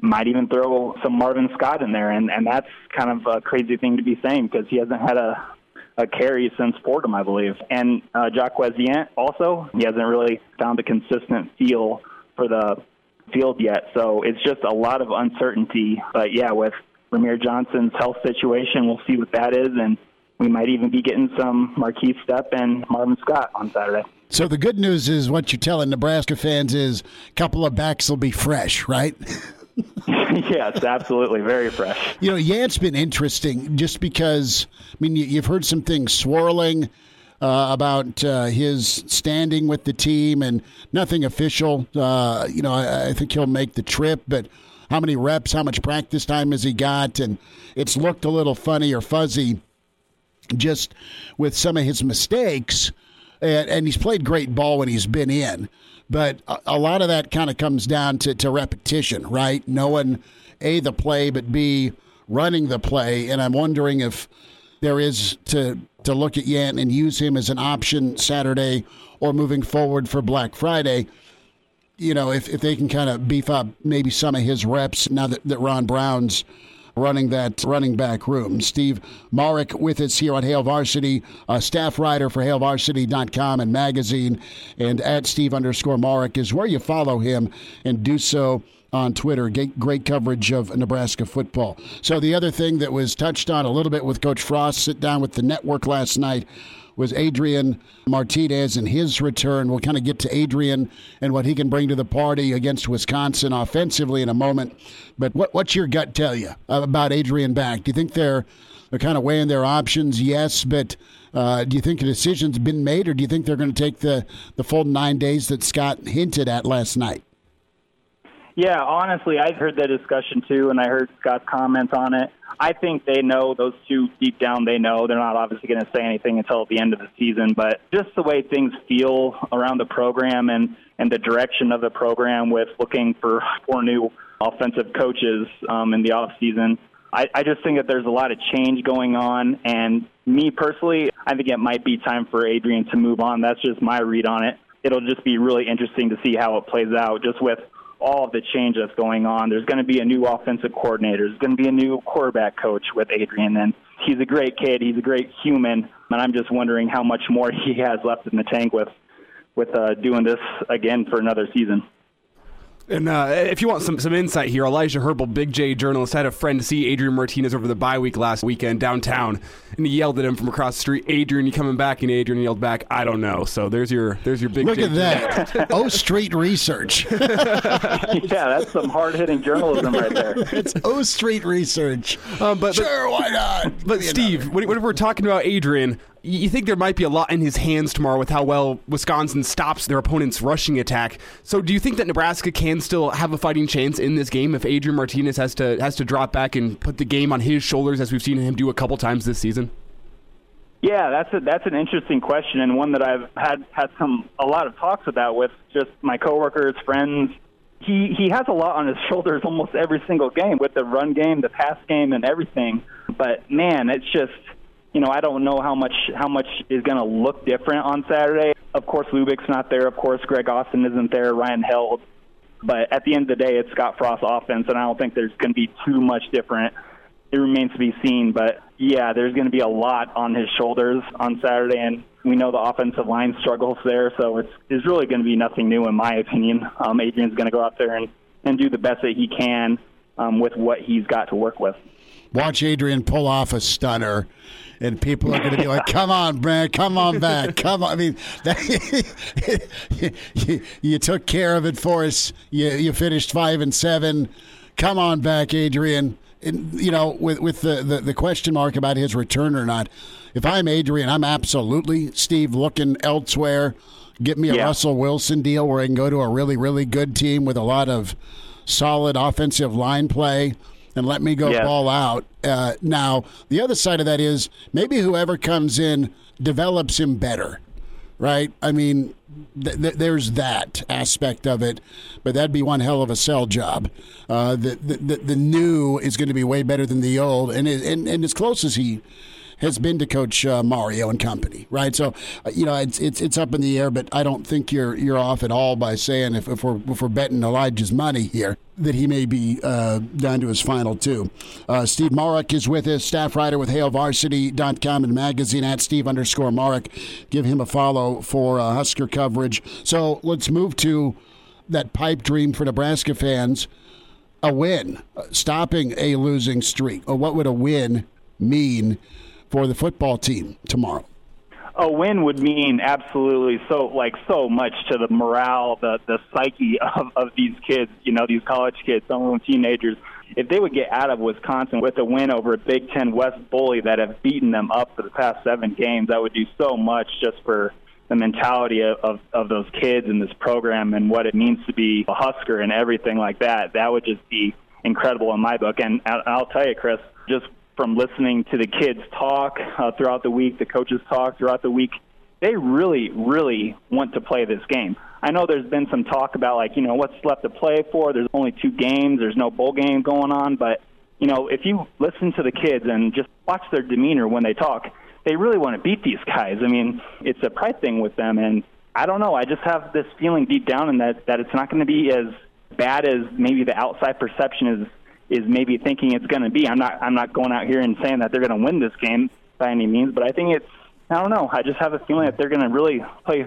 Might even throw some Marvin Scott in there, and and that's kind of a crazy thing to be saying because he hasn't had a a carry since Fordham, I believe. And uh, Jacques Yant also, he hasn't really found a consistent feel for the field yet. So it's just a lot of uncertainty. But yeah, with Rahmir Johnson's health situation, we'll see what that is, and we might even be getting some Markese Stepp and Marvin Scott on Saturday. So the good news is what you're telling Nebraska fans is a couple of backs will be fresh, right? yes, absolutely, very fresh. You know, Yant's been interesting just because. I mean, you've heard some things swirling uh, about uh, his standing with the team, and nothing official. Uh, you know, I, I think he'll make the trip, but how many reps, how much practice time has he got? And it's looked a little funny or fuzzy just with some of his mistakes. And, and he's played great ball when he's been in. But a, a lot of that kind of comes down to, to repetition, right? Knowing A, the play, but B, running the play. And I'm wondering if there is to to look at Yant and use him as an option Saturday or moving forward for Black Friday. You know, if, if they can kind of beef up maybe some of his reps now that, that Ron Brown's running that running back room. Steve Marik with us here on Hail Varsity, a staff writer for HailVarsity.com and magazine, and at Steve underscore Marik is where you follow him and do so on Twitter. Great, coverage of Nebraska football. So the other thing that was touched on a little bit with Coach Frost, sit down with the network last night was Adrian Martinez and his return. We'll kind of get to Adrian and what he can bring to the party against Wisconsin offensively in a moment. But what, what's your gut tell you about Adrian back? Do you think they're they're kind of weighing their options? Yes, but uh, do you think a decision's been made, or do you think they're going to take the the full nine days that Scott hinted at last night? Yeah, honestly, I heard the discussion too, and I heard Scott's comments on it. I think they know those two deep down. They know they're not obviously going to say anything until the end of the season, but just the way things feel around the program and and the direction of the program with looking for four new offensive coaches um, in the off season. I, I just think that there's a lot of change going on, and me personally, I think it might be time for Adrian to move on. That's just my read on it. It'll just be really interesting to see how it plays out, just with all of the change that's going on. There's going to be a new offensive coordinator. There's going to be a new quarterback coach with Adrian, and he's a great kid. He's a great human, and I'm just wondering how much more he has left in the tank with with uh, doing this again for another season. And uh, if you want some, some insight here, Elijah Herbal, Big J journalist, had a friend see Adrian Martinez over the bye week last weekend downtown, and he yelled at him from across the street, "Adrian, you coming back?" And Adrian yelled back, "I don't know." So there's your there's your Big Look J. at that. O Street Research. yeah, that's some hard hitting journalism right there. it's O Street Research. Um, but, sure, why not? But Steve, when, when we're talking about Adrian, you think there might be a lot in his hands tomorrow with how well Wisconsin stops their opponent's rushing attack. So, do you think that Nebraska can still have a fighting chance in this game if Adrian Martinez has to has to drop back and put the game on his shoulders, as we've seen him do a couple times this season? Yeah, that's a, that's an interesting question and one that I've had had some a lot of talks about with just my coworkers, friends. He he has a lot on his shoulders almost every single game with the run game, the pass game, and everything. But man, it's just you know I don't know how much how much is going to look different on Saturday. Of course, Lubick's not there. Of course, Greg Austin isn't there. Ryan Held. But at the end of the day, it's Scott Frost's offense, and I don't think there's going to be too much different it remains to be seen. But yeah, there's going to be a lot on his shoulders on Saturday, and we know the offensive line struggles there. So it's it's really going to be nothing new, in my opinion. Um, Adrian's going to go out there and and do the best that he can um, with what he's got to work with. Watch Adrian pull off a stunner, and people are going to be like, "Come on, Brad, come on back, come on." I mean, that, you, you took care of it for us. You you finished five and seven. Come on back, Adrian you know, with with the, the, the question mark about his return or not, if I'm Adrian, I'm absolutely Steve looking elsewhere. Get me a yeah. Russell Wilson deal where I can go to a really really good team with a lot of solid offensive line play and let me go yeah. ball out. Uh, now the other side of that is maybe whoever comes in develops him better right? I mean, th- th- there's that aspect of it, but that'd be one hell of a sell job. Uh, the, the the new is going to be way better than the old, and and and as close as he has been to Coach uh, Mario and company, right? So, uh, you know, it's, it's it's up in the air, but I don't think you're you're off at all by saying if, if we're if we're betting Elijah's money here that he may be uh, down to his final two. Uh, Steve Marik is with us, staff writer with HailVarsity.com and magazine at Steve underscore Marik. Give him a follow for uh, Husker coverage. So let's move to that pipe dream for Nebraska fans. A win, uh, stopping a losing streak. What would a win mean for the football team tomorrow? a win would mean absolutely so like so much to the morale, the the psyche of, of these kids, you know, these college kids, some of them teenagers. If they would get out of Wisconsin with a win over a Big Ten West bully that have beaten them up for the past seven games, that would do so much just for the mentality of, of, of those kids in this program and what it means to be a Husker and everything like that. That would just be incredible in my book. And I'll tell you, Chris, just from listening to the kids talk uh, throughout the week, the coaches talk throughout the week, they really, really want to play this game. I know there's been some talk about like, you know, what's left to play for. There's only two games. There's no bowl game going on, but you know, if you listen to the kids and just watch their demeanor when they talk, they really want to beat these guys. I mean, it's a pride thing with them, and I don't know. I just have this feeling deep down in that that it's not going to be as bad as maybe the outside perception is is maybe thinking it's going to be. I'm not I'm not going out here and saying that they're going to win this game by any means, but I think it's I don't know. I just have a feeling that they're going to really play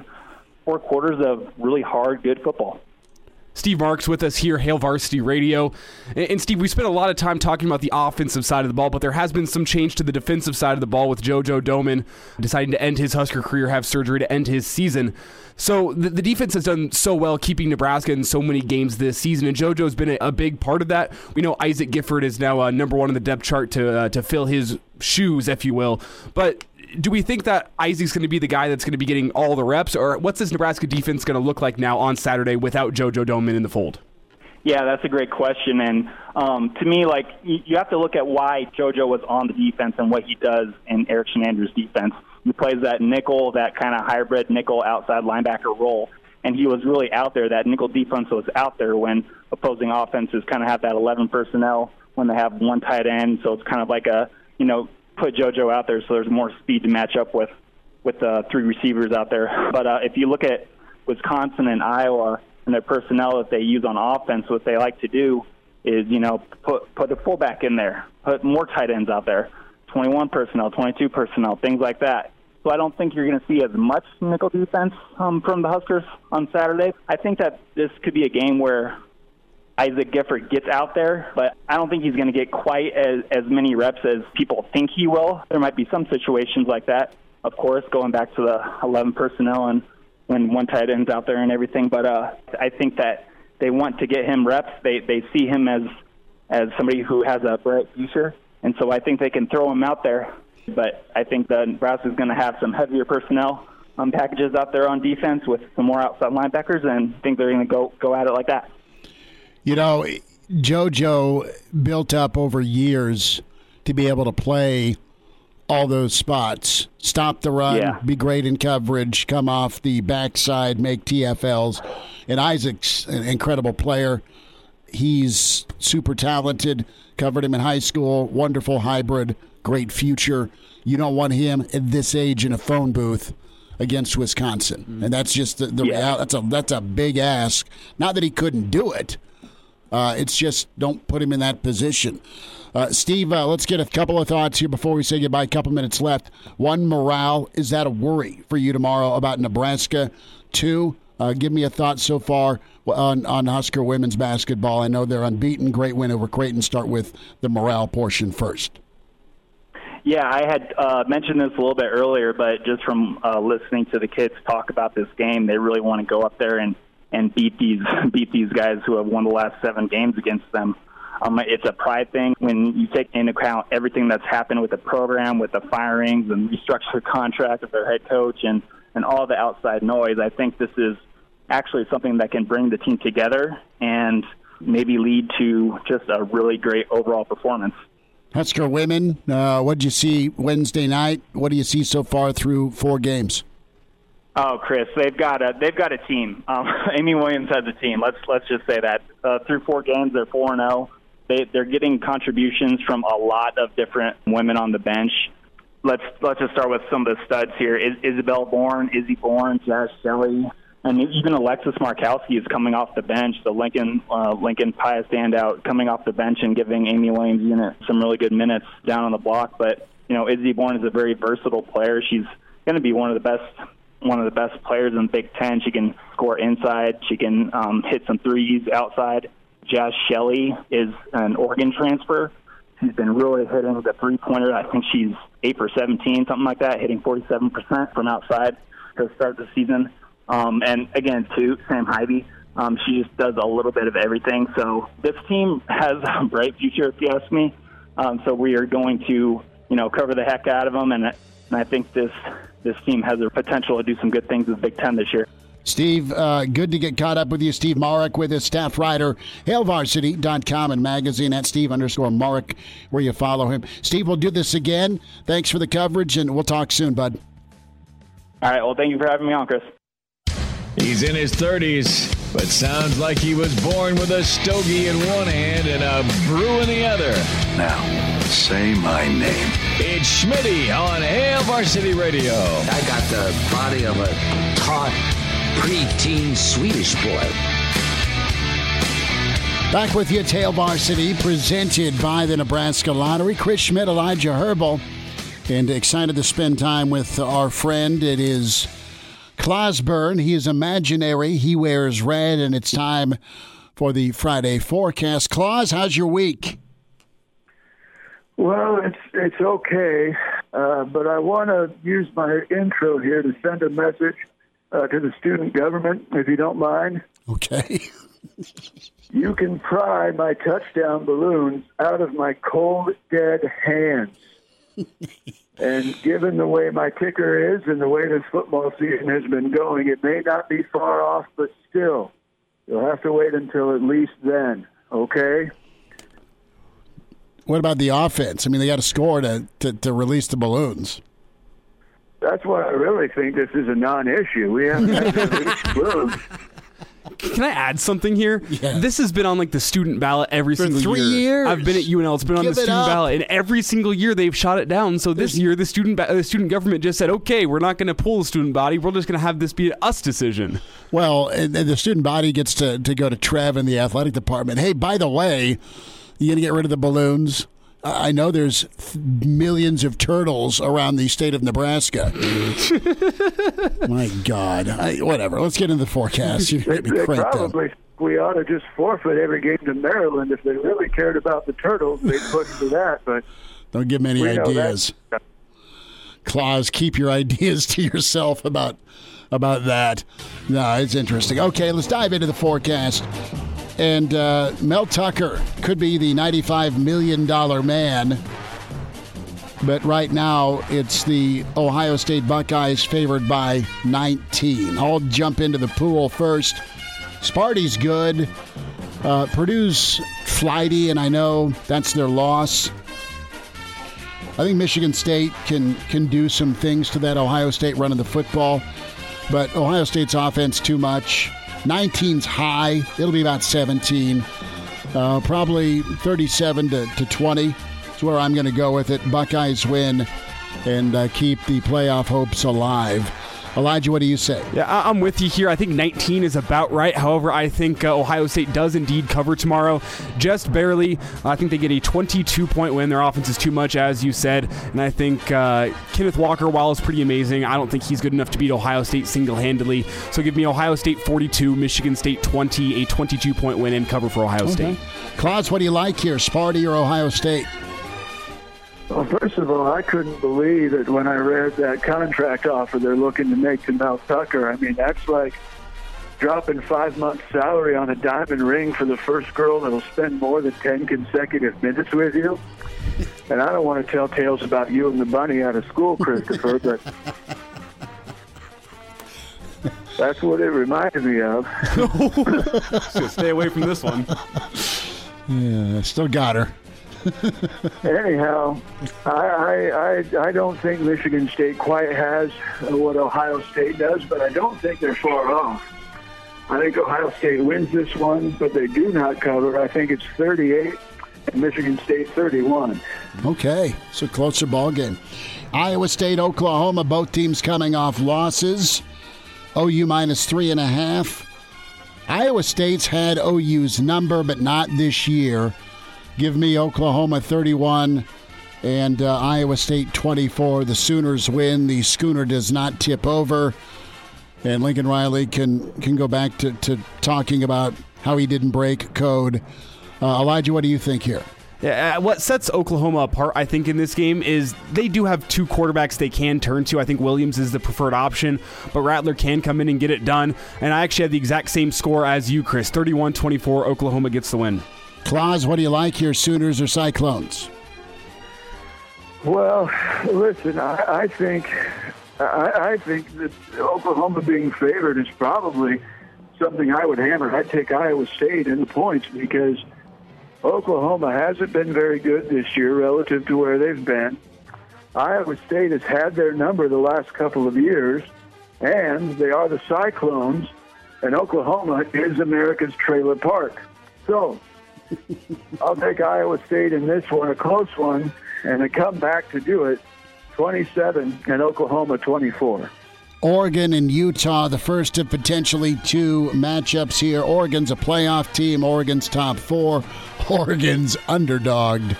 four quarters of really hard, good football. Steve Marik with us here, Hail Varsity Radio. And Steve, we spent a lot of time talking about the offensive side of the ball, but there has been some change to the defensive side of the ball with JoJo Domann deciding to end his Husker career, have surgery to end his season. So the, the defense has done so well keeping Nebraska in so many games this season, and JoJo's been a, a big part of that. We know Isaac Gifford is now uh, number one on the depth chart to uh, to fill his shoes, if you will. But do we think that Isaac's going to be the guy that's going to be getting all the reps, or what's this Nebraska defense going to look like now on Saturday without JoJo Domann in the fold? Yeah, that's a great question, and um, to me, like you have to look at why JoJo was on the defense and what he does in Erik Chinander's defense. He plays that nickel, that kind of hybrid nickel outside linebacker role, and he was really out there. That nickel defense was out there when opposing offenses kind of have that 11 personnel when they have one tight end, so it's kind of like a you know put JoJo out there so there's more speed to match up with with the three receivers out there. But uh, if you look at Wisconsin and Iowa and their personnel that they use on offense, what they like to do is you know put put a fullback in there, put more tight ends out there, 21 personnel, 22 personnel, things like that. So I don't think you're going to see as much nickel defense um, from the Huskers on Saturday. I think that this could be a game where Isaac Gifford gets out there, but I don't think he's going to get quite as, as many reps as people think he will. There might be some situations like that, of course, going back to the 11 personnel and when one tight end's out there and everything. But uh, I think that they want to get him reps. They they see him as as somebody who has a bright future, and so I think they can throw him out there. But I think the Nebraska is going to have some heavier personnel um, packages out there on defense with some more outside linebackers, and I think they're going to go go at it like that. You know, JoJo built up over years to be able to play all those spots. Stop the run, Yeah. be great in coverage, come off the backside, make TFLs. And Isaac's an incredible player. He's super talented. Covered him in high school. Wonderful hybrid. Great future. You don't want him at this age in a phone booth against Wisconsin, and that's just the, the Yeah. reality. That's a that's a big ask. Not that he couldn't do it. Uh, it's just don't put him in that position. Uh, Steve, uh, let's get a couple of thoughts here before we say goodbye. A couple minutes left. One, morale. Is that a worry for you tomorrow about Nebraska? Two, uh, give me a thought so far on, on Husker women's basketball. I know they're unbeaten. Great win over Creighton. Start with the morale portion first. Yeah, I had uh, mentioned this a little bit earlier, but just from uh, listening to the kids talk about this game, they really want to go up there and and beat these beat these guys who have won the last seven games against them. Um, it's a pride thing when you take into account everything that's happened with the program, with the firings and restructured contract of their head coach, and and all the outside noise. I think this is actually something that can bring the team together and maybe lead to just a really great overall performance. Husker women, uh, what did you see Wednesday night? What do you see so far through four games? Oh, Chris, they've got a they've got a team. Um, Amy Williams has a team. Let's let's just say that uh, through four games, they're four and zero. They they're getting contributions from a lot of different women on the bench. Let's let's just start with some of the studs here. Is, Isabel Bourne, Izzy Bourne, Jaz Shelley, and even Alexis Markowski is coming off the bench. The Lincoln uh, Lincoln Pie standout coming off the bench and giving Amy Williams unit some really good minutes down on the block. But you know, Izzy Bourne is a very versatile player. She's going to be one of the best one of the best players in the Big Ten. She can score inside. She can um, hit some threes outside. Jaz Shelley is an Oregon transfer. She's been really hitting the three pointer. I think she's eight for 17, something like that, hitting 47% from outside to start the season. Um, and again, too, Sam Haiby. Um, she just does a little bit of everything. So this team has a bright future, if you ask me. Um, so we are going to, you know, cover the heck out of them, and, and I think this this team has the potential to do some good things with Big Ten this year. Steve, uh, good to get caught up with you. Steve Marik with his staff writer, hailvarsity.com and magazine at Steve underscore Marik, where you follow him. Steve, we'll do this again. Thanks for the coverage, and we'll talk soon, bud. All right. Well, thank you for having me on, Chris. He's in his 30s, but sounds like he was born with a stogie in one hand and a brew in the other. Now, say my name. It's Schmitty on Hail Varsity Radio. I got the body of a taut preteen Swedish boy. Back with you, Hail Varsity, presented by the Nebraska Lottery. Chris Schmidt, Elijah Herbal, and excited to spend time with our friend. It is Clausburn. He is imaginary. He wears red, and it's time for the Friday forecast. Claus, how's your week? Well, it's it's okay, uh, but I want to use my intro here to send a message uh, to the student government, if you don't mind. Okay. You can pry my touchdown balloons out of my cold, dead hands. and given the way my kicker is and the way this football season has been going, it may not be far off, but still, you'll have to wait until at least then, okay? What about the offense? I mean, they got to score to, to, to release the balloons. That's why I really think this is a non-issue. We have to release balloons. Can I add something here? Yeah. This has been on like the student ballot every For single three year. years. I've been at UNL. It's been on Give the it student up. ballot, and every single year they've shot it down. So this year, the student ba- the student government just said, "Okay, we're not going to pull the student body. We're just going to have this be an us decision." Well, and and the student body gets to, to go to Trev in the athletic department. Hey, by the way, you going to get rid of the balloons? I know there's th- millions of turtles around the state of Nebraska. My God. I, whatever. Let's get into the forecast. You They, made me they crank up. probably we ought to just forfeit every game to Maryland if they really cared about the turtles. They'd push for that, but Don't give me any we know that- ideas. Claus, keep your ideas to yourself about about that. No, it's interesting. Okay, let's dive into the forecast. And uh, Mel Tucker could be the $95 million man. But right now, it's the Ohio State Buckeyes favored by 19. I'll jump into the pool first. Sparty's good. Uh, Purdue's flighty, and I know that's their loss. I think Michigan State can can do some things to that Ohio State running the football, but Ohio State's offense too much. 19's high. It'll be about 17. Uh, probably 37 to, to 20 is where I'm going to go with it. Buckeyes win and uh, keep the playoff hopes alive. Elijah, what do you say? Yeah, I- I'm with you here. I think 19 is about right. However, I think uh, Ohio State does indeed cover tomorrow, just barely. I think they get a 22 point win. Their offense is too much, as you said. And I think uh, Kenneth Walker, while is pretty amazing, I don't think he's good enough to beat Ohio State single handedly. So give me Ohio State 42, Michigan State 20, a 22 point win and cover for Ohio State. Claus, what do you like here, Sparty or Ohio State? Well, first of all, I couldn't believe it when I read that contract offer they're looking to make to Mel Tucker. I mean, that's like dropping five months' salary on a diamond ring for the first girl that'll spend more than 10 consecutive minutes with you. And I don't want to tell tales about you and the bunny out of school, Christopher, but that's what it reminded me of. So stay away from this one. Yeah, still got her. Anyhow, I, I, I, I don't think Michigan State quite has what Ohio State does, but I don't think they're far off. I think Ohio State wins this one, but they do not cover. I think it's 38 and Michigan State 31. Okay, so closer ball game. Iowa State, Oklahoma, both teams coming off losses. OU minus three and a half. Iowa State's had OU's number, but not this year. Give me Oklahoma 31 and uh, Iowa State 24. The Sooners win. The schooner does not tip over. And Lincoln Riley can, can go back to, to talking about how he didn't break code. Uh, Elijah, what do you think here? Yeah, uh, what sets Oklahoma apart, I think, in this game is they do have two quarterbacks they can turn to. I think Williams is the preferred option, but Rattler can come in and get it done. And I actually had the exact same score as you, Chris 31 24. Oklahoma gets the win. Claus, what do you like here, Sooners or Cyclones? Well, listen, I, I think I, I think that Oklahoma being favored is probably something I would hammer. I'd take Iowa State in the points because Oklahoma hasn't been very good this year relative to where they've been. Iowa State has had their number the last couple of years, and they are the Cyclones, and Oklahoma is America's trailer park. So I'll take Iowa State in this one, a close one, and a come back to do it 27 and Oklahoma 24. Oregon and Utah, the first of potentially two matchups here. Oregon's a playoff team. Oregon's top four. Oregon's underdogged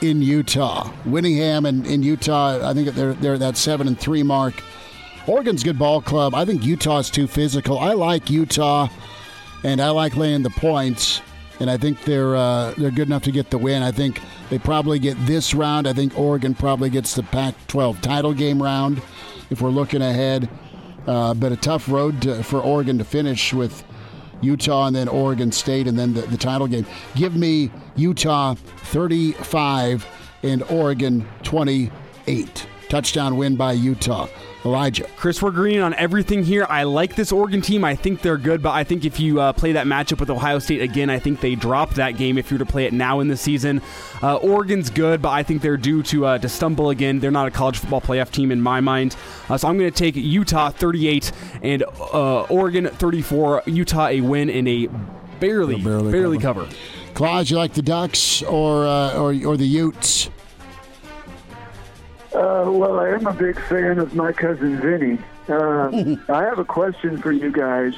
in Utah. Whittingham and in Utah, I think they're they're at that seven and three mark. Oregon's good ball club. I think Utah's too physical. I like Utah, and I like laying the points. And I think they're uh, they're good enough to get the win. I think they probably get this round. I think Oregon probably gets the Pac-12 title game round if we're looking ahead. Uh, but a tough road to, for Oregon to finish with Utah and then Oregon State and then the, the title game. Give me Utah 35 and Oregon 28. Touchdown win by Utah. Elijah. Chris, we're green on everything here. I like this Oregon team. I think they're good, but I think if you uh, play that matchup with Ohio State again, I think they drop that game if you were to play it now in the season. Uh, Oregon's good, but I think they're due to uh, to stumble again. They're not a college football playoff team in my mind. Uh, so I'm going to take Utah 38 and uh, Oregon 34. Utah a win in a barely barely barely, cover. Claus, you like the Ducks or uh, or, or the Utes? Uh, well, I am a big fan of my cousin Vinny. Uh, I have a question for you guys.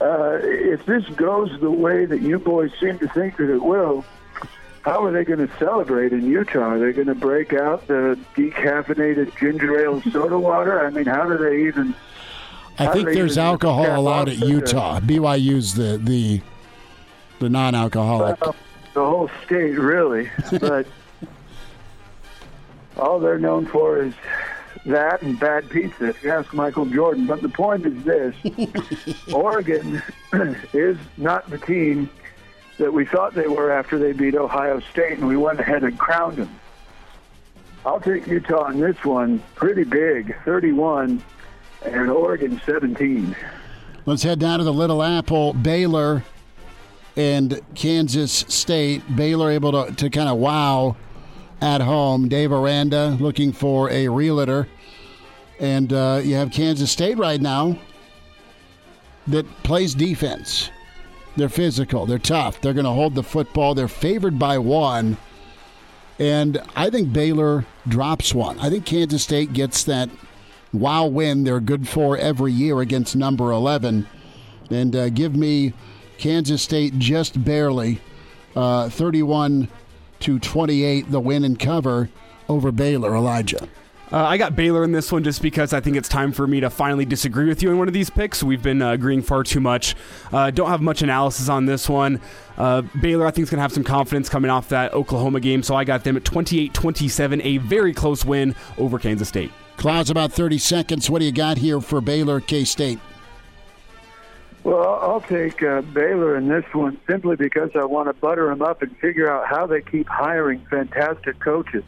Uh, if this goes the way that you boys seem to think that it will, how are they going to celebrate in Utah? Are they going to break out the decaffeinated ginger ale soda water? I mean, how do they even? I think there's alcohol allowed at Utah. BYU's the the the non-alcoholic. Well, the whole state, really. but all they're known for is that and bad pizza, if you ask Michael Jordan. But the point is this Oregon is not the team that we thought they were after they beat Ohio State, and we went ahead and crowned them. I'll take Utah in this one pretty big 31 and Oregon 17. Let's head down to the Little Apple. Baylor and Kansas State. Baylor able to, to kind of wow at home. Dave Aranda looking for a realtor. And uh, you have Kansas State right now that plays defense. They're physical. They're tough. They're going to hold the football. They're favored by one. And I think Baylor drops one. I think Kansas State gets that wow win they're good for every year against number 11. And uh, give me Kansas State just barely uh, 31 to 28, the win and cover over Baylor. Elijah. Uh, I got Baylor in this one just because I think it's time for me to finally disagree with you in one of these picks. We've been uh, agreeing far too much. Uh, don't have much analysis on this one. Uh, Baylor, I think, is going to have some confidence coming off that Oklahoma game, so I got them at 28 27, a very close win over Kansas State. Claus, about 30 seconds. What do you got here for Baylor K State? Well, I'll take uh, Baylor in this one simply because I want to butter them up and figure out how they keep hiring fantastic coaches.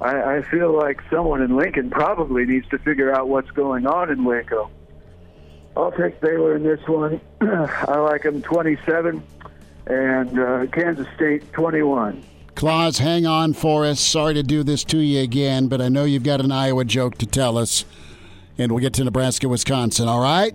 I, I feel like someone in Lincoln probably needs to figure out what's going on in Waco. I'll take Baylor in this one. I like them 27 and uh, Kansas State 21. Claus, hang on for us. Sorry to do this to you again, but I know you've got an Iowa joke to tell us. And we'll get to Nebraska, Wisconsin, all right?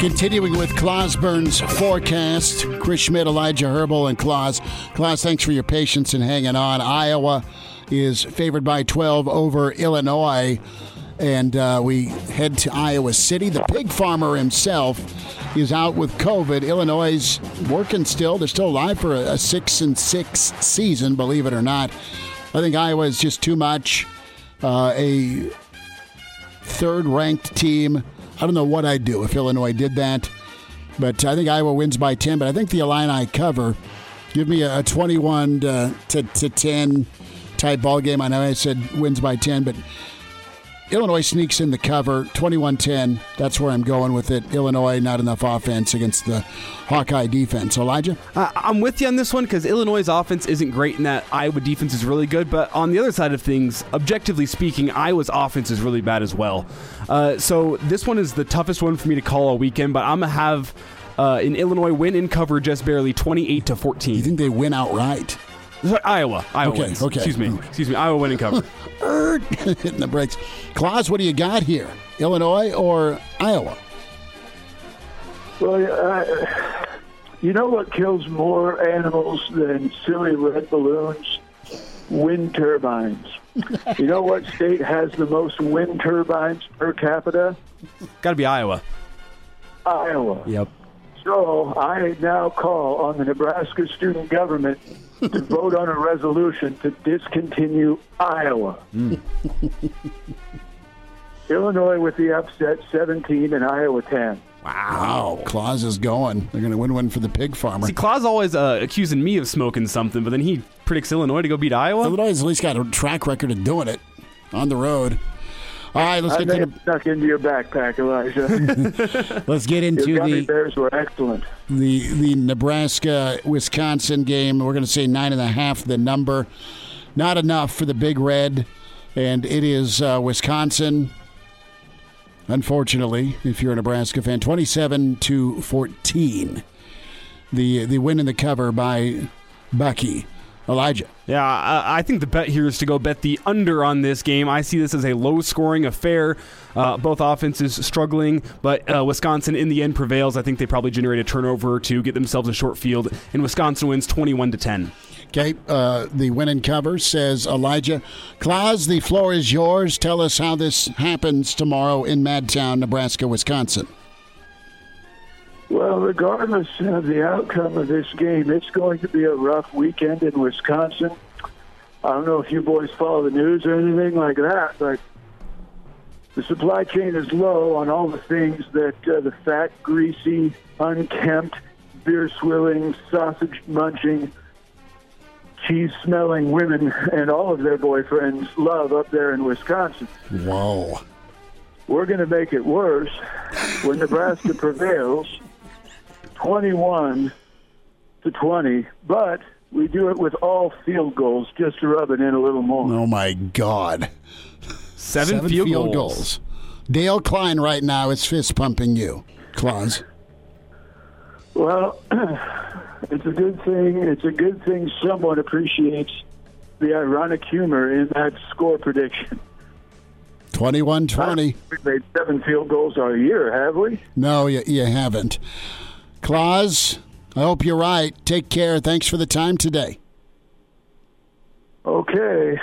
Continuing with Clausburn's forecast, Chris Schmidt, Elijah Herbal, and Claus. Claus, thanks for your patience and hanging on. Iowa is favored by 12 over Illinois, and uh, we head to Iowa City. The pig farmer himself is out with COVID. Illinois is working still. They're still alive for a, a six and six season, believe it or not. I think Iowa is just too much. Uh, a third ranked team. I don't know what I'd do if Illinois did that, but I think Iowa wins by 10. But I think the Illini cover. Give me a, a 21 to, to, to 10 type ball game. I know I said wins by 10, but Illinois sneaks in the cover 21 10. That's where I'm going with it. Illinois, not enough offense against the Hawkeye defense. Elijah? I- I'm with you on this one because Illinois' offense isn't great and that Iowa defense is really good. But on the other side of things, objectively speaking, Iowa's offense is really bad as well. Uh, so this one is the toughest one for me to call all weekend, but I'm going to have uh, an Illinois win in cover just barely 28 to 14. You think they win outright? Sorry, Iowa. Iowa Okay, wins. okay. Excuse me. Excuse me. Iowa winning in cover. Hitting the brakes. Claus, what do you got here? Illinois or Iowa? Well, uh, you know what kills more animals than silly red balloons? Wind turbines. you know what state has the most wind turbines per capita? Got to be Iowa. Iowa. Yep. So I now call on the Nebraska student government to vote on a resolution to discontinue Iowa. Illinois with the upset 17 and Iowa 10. Wow. Claus is going. They're going to win one for the pig farmer. See, Claus always uh, accusing me of smoking something, but then he predicts Illinois to go beat Iowa. Illinois has at least got a track record of doing it on the road. All right, let's I get to the, snuck into your backpack, Elijah. let's get into gummy the bears were excellent. the the Nebraska Wisconsin game. We're going to say nine and a half. The number, not enough for the Big Red, and it is uh, Wisconsin. Unfortunately, if you're a Nebraska fan, twenty-seven to fourteen. The the win in the cover by Bucky Elijah. Yeah, I, I think the bet here is to go bet the under on this game. I see this as a low scoring affair. Uh, both offenses struggling, but uh, Wisconsin in the end prevails. I think they probably generate a turnover to get themselves a short field, and Wisconsin wins 21 to 10. Okay, uh, the winning cover says Elijah. Claus, the floor is yours. Tell us how this happens tomorrow in Madtown, Nebraska, Wisconsin. Well, regardless of the outcome of this game, it's going to be a rough weekend in Wisconsin. I don't know if you boys follow the news or anything like that, but the supply chain is low on all the things that uh, the fat, greasy, unkempt, beer swilling, sausage munching, cheese smelling women and all of their boyfriends love up there in Wisconsin. Whoa. We're going to make it worse when Nebraska prevails 21 to 20, but we do it with all field goals just to rub it in a little more. Oh, my God. Seven, field, goals. goals. Dale Klein right now is fist pumping you, Claus. Well, it's a good thing. It's a good thing someone appreciates the ironic humor in that score prediction. 21 20. We've made seven field goals all year, have we? No, you, you haven't. Claus, I hope you're right. Take care. Thanks for the time today. Okay.